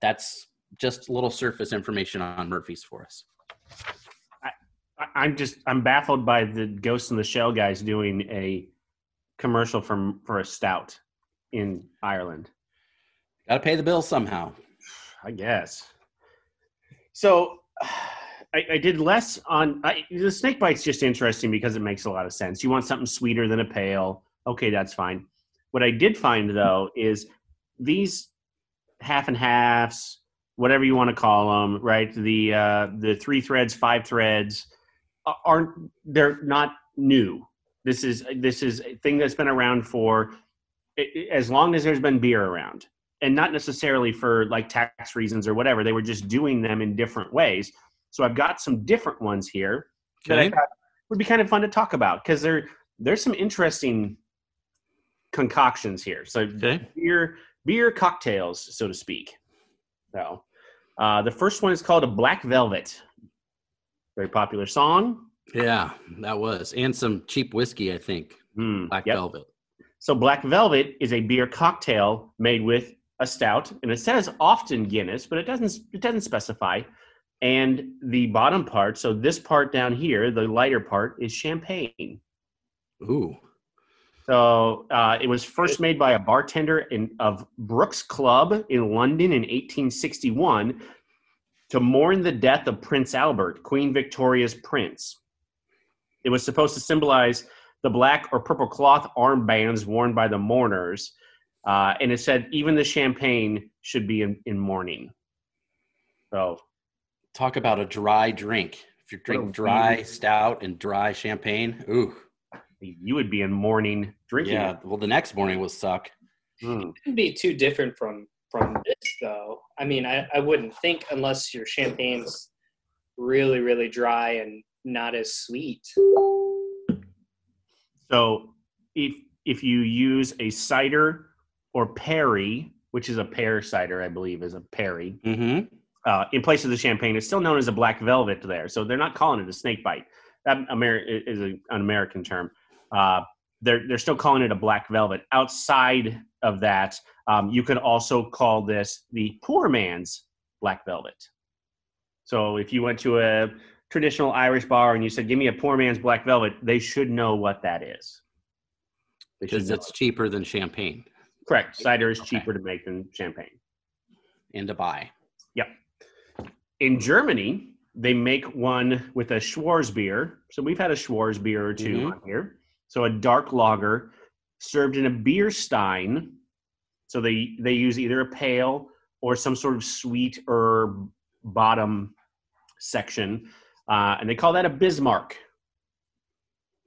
that's just little surface information on Murphy's for us. I- I'm just I'm baffled by the Ghost in the Shell guys doing a commercial for for a stout in Ireland. Got to pay the bill somehow. I guess. So I, I did less on I, the snake bite's just interesting because it makes a lot of sense. You want something sweeter than a pale, Okay, that's fine. What I did find though is these half and halves, whatever you want to call them, right? The uh, the three threads, five threads, aren't they're not new. This is this is a thing that's been around for as long as there's been beer around, and not necessarily for like tax reasons or whatever. They were just doing them in different ways. So I've got some different ones here that I thought would be kind of fun to talk about because there there's some interesting concoctions here. So Okay. beer beer cocktails, so to speak. So uh, the first one is called a Black Velvet. Very popular song. Yeah, that was. And some cheap whiskey, I think. Hmm, Black yep. Velvet. So Black Velvet is a beer cocktail made with a stout, and it says often Guinness, but it doesn't it doesn't specify. And the bottom part, so this part down here, the lighter part, is champagne. Ooh. So uh, it was first made by a bartender in, of Brooks Club in London in 1861 to mourn the death of Prince Albert, Queen Victoria's prince. It was supposed to symbolize the black or purple cloth armbands worn by the mourners. Uh, and it said even the champagne should be in, in mourning. So Talk about a dry drink. If you drink What a dry weird- stout and dry champagne, ooh. you would be in mourning drinking. Yeah. it. Well, the next morning will suck. It wouldn't be too different from from this though. I mean, I, I wouldn't think unless your champagne's really really dry and not as sweet. So if if you use a cider or perry, which is a pear cider, I believe is a perry, Mm-hmm. uh, in place of the champagne, it's still known as a black velvet there. So they're not calling it a snake bite. That is a, an American term. Uh, they're they're still calling it a black velvet. Outside of that, um, you could also call this the poor man's black velvet. So if you went to a traditional Irish bar and you said, "Give me a poor man's black velvet," they should know what that is. Because it's it. cheaper than champagne correct. Cider is Okay. cheaper to make than champagne. and to buy. Yep. In Germany, they make one with a Schwarzbier. So we've had a Schwarzbier or 2 Mhm. on here. So a dark lager served in a beer stein. So they they use either a pale or some sort of sweet herb bottom section, uh, and they call that a Bismarck.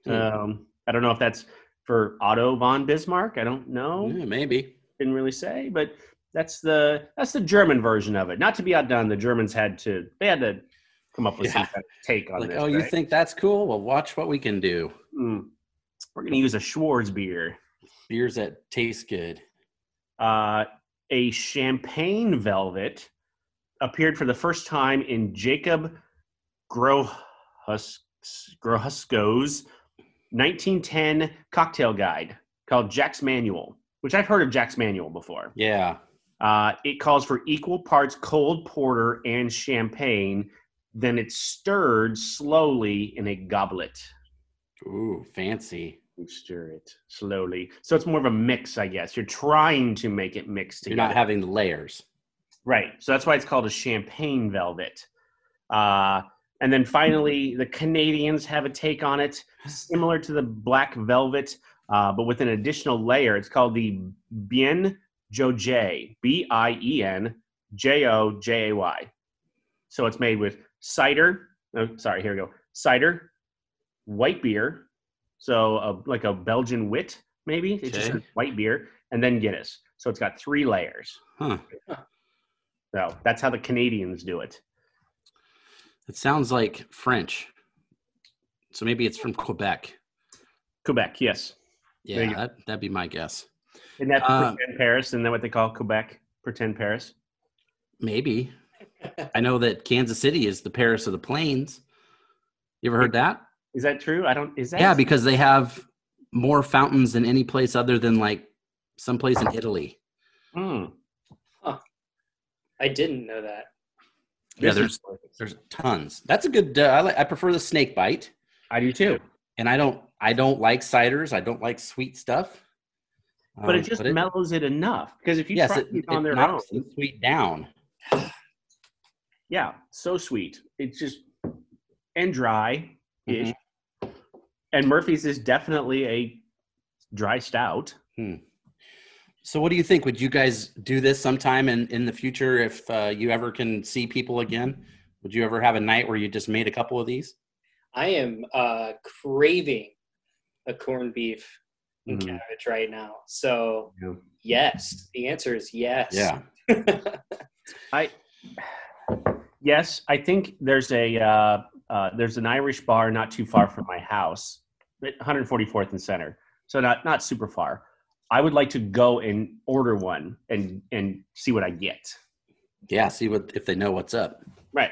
Hmm. Um, I don't know if that's for Otto von Bismarck. I don't know Yeah, maybe. didn't really say, but that's the that's the German version of it. Not to be outdone, the Germans had to they had to come up with some kind of take on Like, this. oh, you think that's cool? Well, watch what we can do. Mm. we're going to use a Schwarzbier, Beers that taste good. uh, a champagne velvet appeared for the first time in Jacob Grohus- Grohusko's 1910 cocktail guide called Jack's Manual, which I've heard of Jack's Manual before. Yeah. Uh, it calls for equal parts cold porter and champagne. Then it's stirred slowly in a goblet. Ooh, fancy. You stir it slowly. So it's more of a mix, I guess. You're trying to make it mix You're not having the layers. right. So that's why it's called a champagne velvet. Uh, and then finally, the Canadians have a take on it, similar to the black velvet, uh, but with an additional layer. It's called the Bien Jojay, B I E N J O J A Y. So it's made with cider. Oh, sorry, here we go. Cider, white beer, so a, like a Belgian wit, maybe. It's just Okay. white beer, and then Guinness. So it's got three layers. Huh. So that's how the Canadians do it. It sounds like French. So maybe it's from Quebec. Quebec, yes. Yeah, that, that'd be my guess. Isn't that Uh, pretend Paris? Isn't that what they call Quebec? Pretend Paris? Maybe. I know that Kansas City is the Paris of the Plains. You ever heard that? Is that true? I don't. Is that? Yeah, because they have more fountains than any place other than like someplace in Italy. Hmm. I didn't know that. Yeah, there's there's tons. That's a good. Uh, I like. I prefer the snake bite, I do too. and I don't. I don't like ciders. I don't like sweet stuff. But Um, it just mellows it enough. Because if you yes, try it, it on their own, the sweet down. yeah, so sweet. It's just and dry ish. Mm-hmm. And Murphy's is definitely a dry stout. So, what do you think? Would you guys do this sometime in in the future if uh, you ever can see people again? Would you ever have a night where you just made a couple of these? I am uh, craving a corned beef and Mhm. cabbage right now. So Yeah. yes, the answer is yes. Yeah. I yes, I think there's a uh, uh, there's an Irish bar not too far from my house, at 144th and Center, so not not super far. I would like to go and order one and and see what I get. Yeah. See what if they know what's up. Right.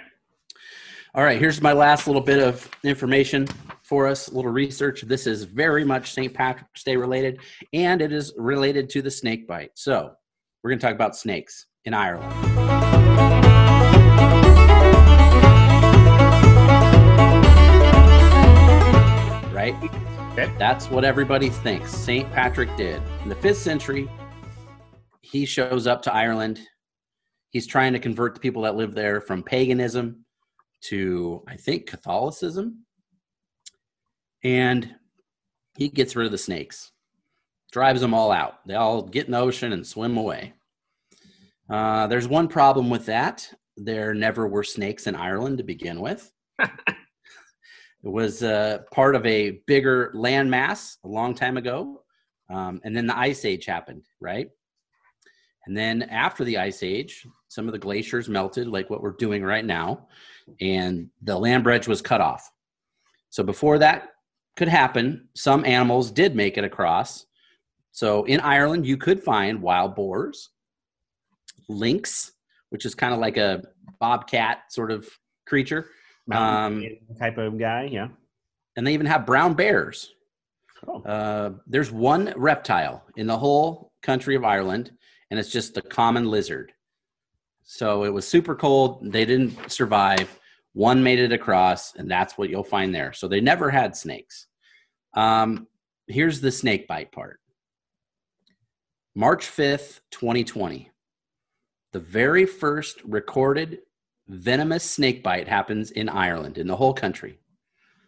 All right, here's my last little bit of information for us, a little research. This is very much St. Patrick's Day related, and it is related to the snake bite. So, we're going to talk about snakes in Ireland. Right? Okay. That's what everybody thinks St. Patrick did. In the 5th century, he shows up to Ireland. He's trying to convert the people that live there from paganism to I think Catholicism. And he gets rid of the snakes, drives them all out. They all get in the ocean and swim away. Uh, there's one problem with that. There never were snakes in Ireland to begin with. it was uh, part of a bigger landmass a long time ago. Um, and then the Ice Age happened, right? And then after the Ice Age, some of the glaciers melted, like what we're doing right now, and the land bridge was cut off. So before that could happen, some animals did make it across. So in Ireland, you could find wild boars, lynx, which is kind of like a bobcat sort of creature, Um, type of guy. Yeah. and they even have brown bears. Oh. Uh, there's one reptile in the whole country of Ireland, and it's just the common lizard. So it was super cold. They didn't survive. One made it across, and that's what you'll find there. So they never had snakes. Um, here's the snake bite part March 5th, 2020. The very first recorded venomous snake bite happens in Ireland, in the whole country.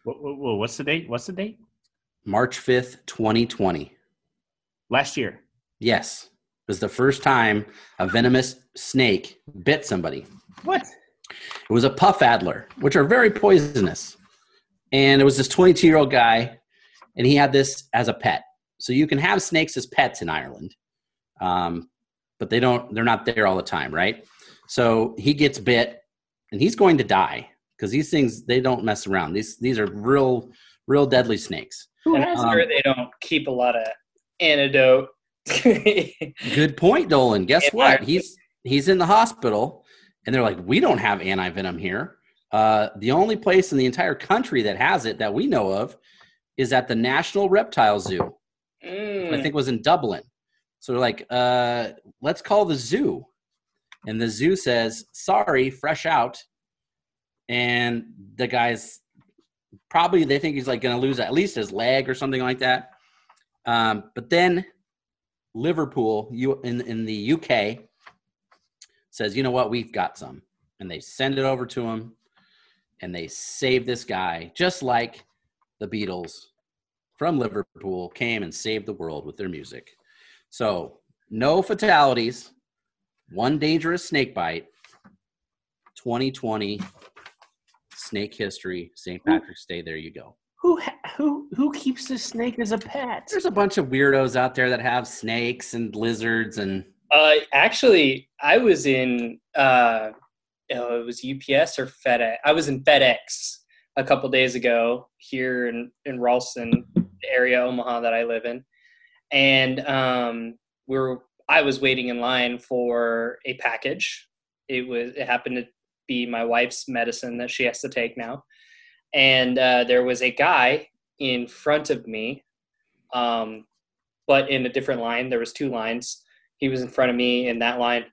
Wha- wha- wha- what's the date? What's the date? March 5th, 2020. Last year. Yes, it was the first time a venomous snake bit somebody. What? It was a puff adder, which are very poisonous. And it was this 22 year old guy, and he had this as a pet. So you can have snakes as pets in Ireland, um, but they don't. They're not there all the time, right? So he gets bit, and he's going to die because these things they don't mess around. These these are real, real deadly snakes. Who And has I'm Um, sure they don't keep a lot of antidote. Good point, Dolan. Guess Yeah. what? He's he's in the hospital, and they're like, we don't have anti venom here. Uh, the only place in the entire country that has it that we know of is at the National Reptile Zoo. Mm. I think was in Dublin. So they're like, uh, let's call the zoo, and the zoo says, sorry, fresh out. And the guy's probably they think he's like going to lose at least his leg or something like that. Um, but then Liverpool, you in in the UK, says, you know what, we've got some, and they send it over to him, and they save this guy, just like the Beatles from Liverpool came and saved the world with their music. So no fatalities, one dangerous snake bite. 2020 snake history, St. Patrick's Day. There you go. Who who who keeps the snake as a pet? There's a bunch of weirdos out there that have snakes and lizards and Uh, actually, I was in uh, oh, it was UPS or FedEx. I was in FedEx a couple days ago here in in Ralston the area, Omaha, that I live in, and um, we were. I was waiting in line for a package. It was. It happened to be my wife's medicine that she has to take now, and uh, there was a guy in front of me, um, but in a different line. There was two lines he was in front of me in that line.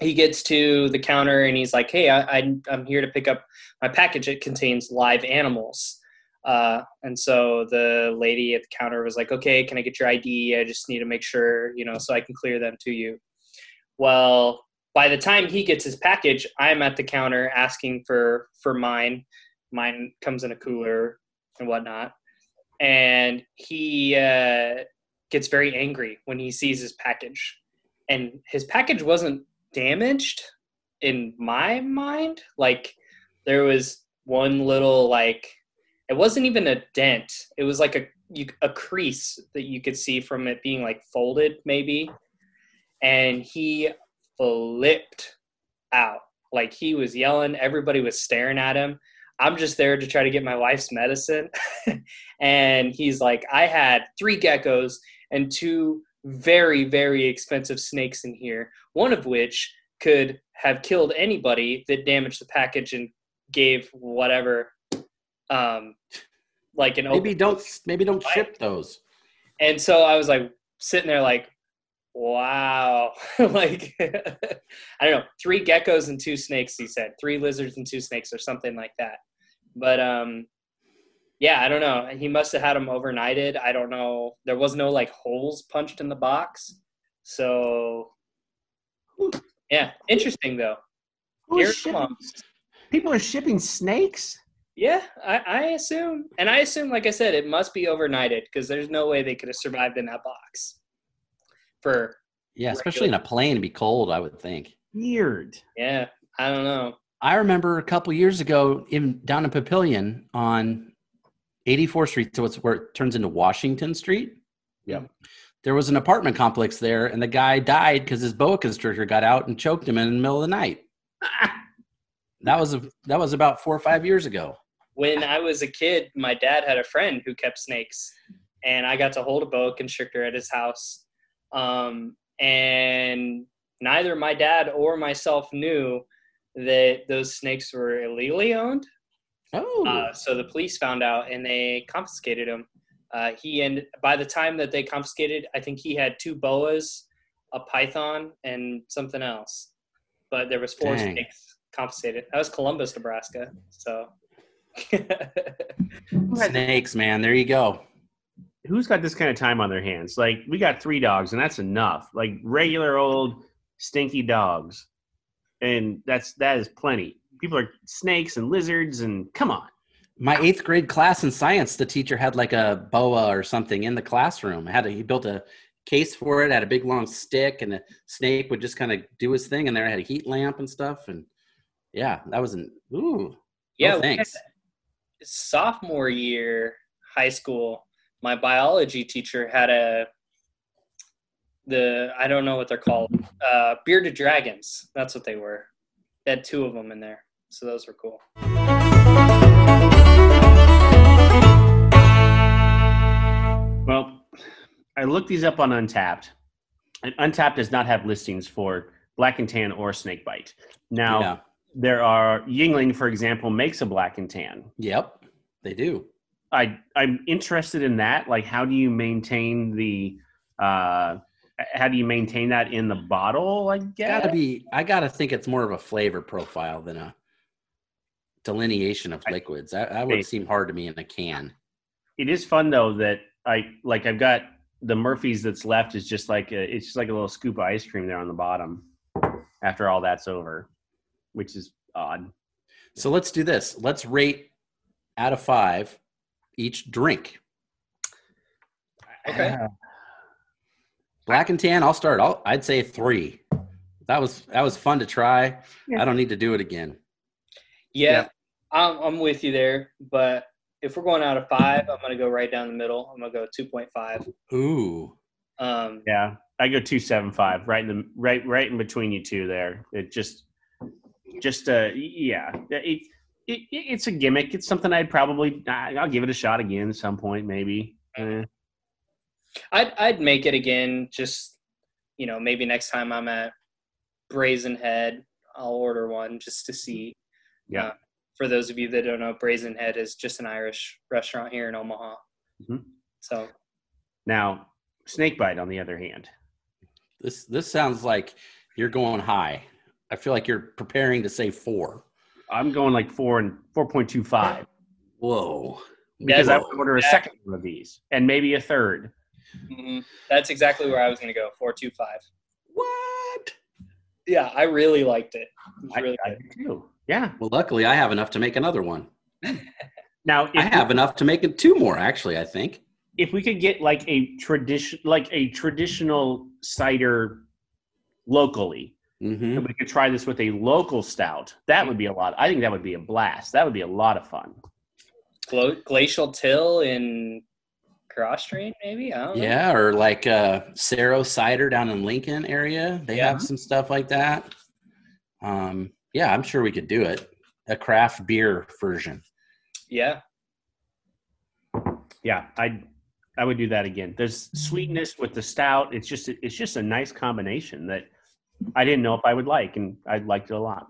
He gets to the counter and he's like, "Hey, I, I, I'm here to pick up my package. It contains live animals." Uh, and so the lady at the counter was like, "Okay, can I get your ID? I just need to make sure, you know, so I can clear them to you." Well, by the time he gets his package, I'm at the counter asking for for mine. Mine comes in a cooler and whatnot. and he uh, gets very angry when he sees his package, and his package wasn't damaged in my mind. Like there was one little like it wasn't even a dent. It was like a you, a crease that you could see from it being like folded maybe, and he flipped out. Like he was yelling, everybody was staring at him. I'm just there to try to get my wife's medicine. and he's like, I had three geckos and two very, very expensive snakes in here, one of which could have killed anybody that damaged the package and gave whatever um like an Maybe don't maybe don't ship those. and so I was like sitting there like, wow. like I don't know, three geckos and two snakes, he said. Three lizards and two snakes or something like that. But um yeah, I don't know. He must have had them overnighted. I don't know. There was no like holes punched in the box. So yeah, interesting though. Who is Here, shipping- People are shipping snakes. Yeah, I, I assume, and I assume, like I said, it must be overnighted because there's no way they could have survived in that box. For Yeah, especially in a plane, it'd be cold. I would think. Weird. yeah, I don't know. I remember a couple years ago, in down in Papillion on 84th Street, so it's where it turns into Washington Street. Yep. There was an apartment complex there, and the guy died because his boa constrictor got out and choked him in the middle of the night. That was a, that was about four or five years ago. When I was a kid, my dad had a friend who kept snakes, and I got to hold a boa constrictor at his house. Um, and neither my dad or myself knew that those snakes were illegally owned. Oh, Uh, so the police found out and they confiscated him. Uh, he and by the time that they confiscated, I think he had two boas, a python, and something else. But there was four Dang. snakes confiscated. That was Columbus, Nebraska. So snakes, man. There you go. Who's got this kind of time on their hands? Like we got three dogs, and that's enough. Like regular old stinky dogs, and that's that is plenty. People are snakes and lizards, and come on. My eighth grade class in science, the teacher had like a boa or something in the classroom. Had a, he built a case for it, had a big long stick, and the snake would just kind of do his thing. And there had a heat lamp and stuff. And yeah, that was an ooh. yeah, no we had- thanks. Sophomore year high school, my biology teacher had a the I don't know what they're called, uh, bearded dragons. That's what they were. They had two of them in there, so those were cool. Well, I looked these up on Untappd, and Untappd does not have listings for black and tan or snake bite. Now yeah. There are Yuengling, for example, makes a black and tan. Yep. They do. I I'm interested in that. Like, how do you maintain the uh, how do you maintain that in the bottle? I guess. Gotta be. I gotta think it's more of a flavor profile than a delineation of I- liquids. That, that would seem hard to me in a can. It is fun though that I like. I've got the Murphy's that's left is just like a, it's just like a little scoop of ice cream there on the bottom. After all that's over, which is odd. So let's do this. Let's rate out of five each drink. Okay. Uh, Black and tan. I'll start. I'll, I'd say three. That was that was fun to try. Yeah. I don't need to do it again. Yeah, Yeah. I'm, I'm with you there. But if we're going out of five, I'm gonna go right down the middle. I'm gonna go 2.5. Ooh. Um, Yeah, I go two seven five, right in the right right in between you two there. It just just uh yeah, it, it it's a gimmick. It's something I'd probably I- I'll give it a shot again at some point maybe. Eh, I'd I'd make it again. Just you know, maybe next time I'm at Brazen Head, I'll order one just to see. Yeah. Uh, for those of you that don't know, Brazen Head is just an Irish restaurant here in Omaha. Mhm. So Now, snakebite on the other hand. This this sounds like you're going high. I feel like you're preparing to say four. I'm going like four and four point two five Whoa. because I would order a that- second one of these and maybe a third. mhm. that's exactly where I was going to go. Four two five. What? Yeah, I really liked it. It was I, really I good. do too. Yeah, Well, luckily I have enough to make another one. Now, I if, have enough to make it two more, actually. I think. if we could get like a tradition, like a traditional cider locally, hmm and we could try this with a local stout. That would be a lot. I think that would be a blast. That would be a lot of fun. Glo- Glacial Till in Kros Strain, maybe. I don't know. Yeah, or like uh Saro Cider down in Lincoln area. They Yeah. have some stuff like that. Um, yeah, I'm sure we could do it. A craft beer version. Yeah. Yeah, I I would do that again. There's sweetness with the stout. It's just it's just a nice combination that I didn't know if I would like, and I liked it a lot.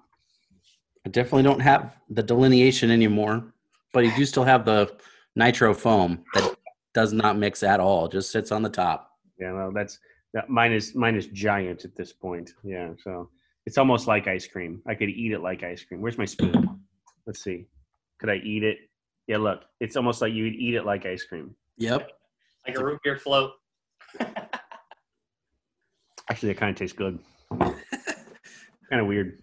I definitely don't have the delineation anymore, but you do still have the nitro foam that does not mix at all. Just sits on the top. Yeah, well, that's that mine is mine is giant at this point. Yeah, so it's almost like ice cream. I could eat it like ice cream. Where's my spoon? Let's see. Could I eat it? Yeah, look, it's almost like you would eat it like ice cream. Yep. Like a root beer float. Actually, it kind of tastes good. kind of weird.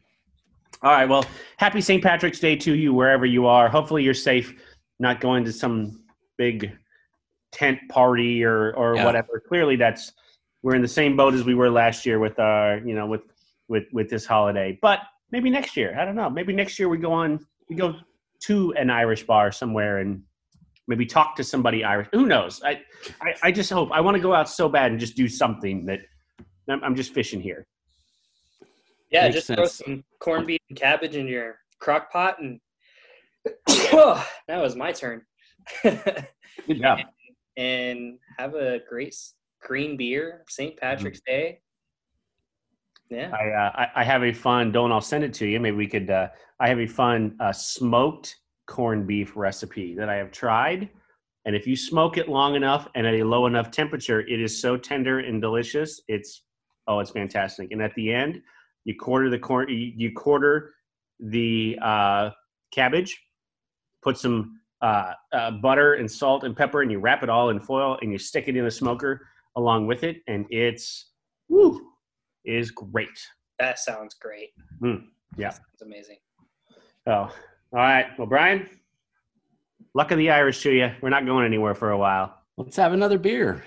All right. Well, happy St. Patrick's Day to you wherever you are. Hopefully, you're safe, not going to some big tent party or or Yeah. whatever. Clearly, that's we're in the same boat as we were last year with our you know with with with this holiday. But maybe next year, I don't know. Maybe next year we go on we go to an Irish bar somewhere and maybe talk to somebody Irish. Who knows? I I, I just hope I want to go out so bad and just do something that I'm, I'm just fishing here. Yeah, Makes just throw some corned beef and cabbage in your crock pot and oh, that was my turn. Good job. and have a great green beer, St. Patrick's Mm-hmm. Day. Yeah. I, uh, I I have a fun. Don't I'll send it to you. Maybe we could. Uh, I have a fun uh, smoked corned beef recipe that I have tried, and if you smoke it long enough and at a low enough temperature, it is so tender and delicious. It's oh, it's fantastic. And at the end, you quarter the corn. You, you quarter the uh, cabbage, put some uh, uh, butter and salt and pepper, and you wrap it all in foil and you stick it in the smoker along with it, and it's woo is great. That sounds great. Mm, yeah. it's amazing. Oh, all right. Well, Brian, luck of the Irish to you. We're not going anywhere for a while. Let's have another beer.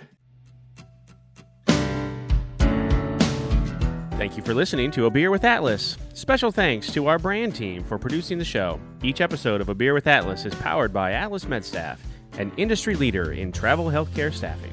Thank you for listening to A Beer with Atlas. Special thanks to our brand team for producing the show. Each episode of A Beer with Atlas is powered by Atlas MedStaff, an industry leader in travel healthcare staffing.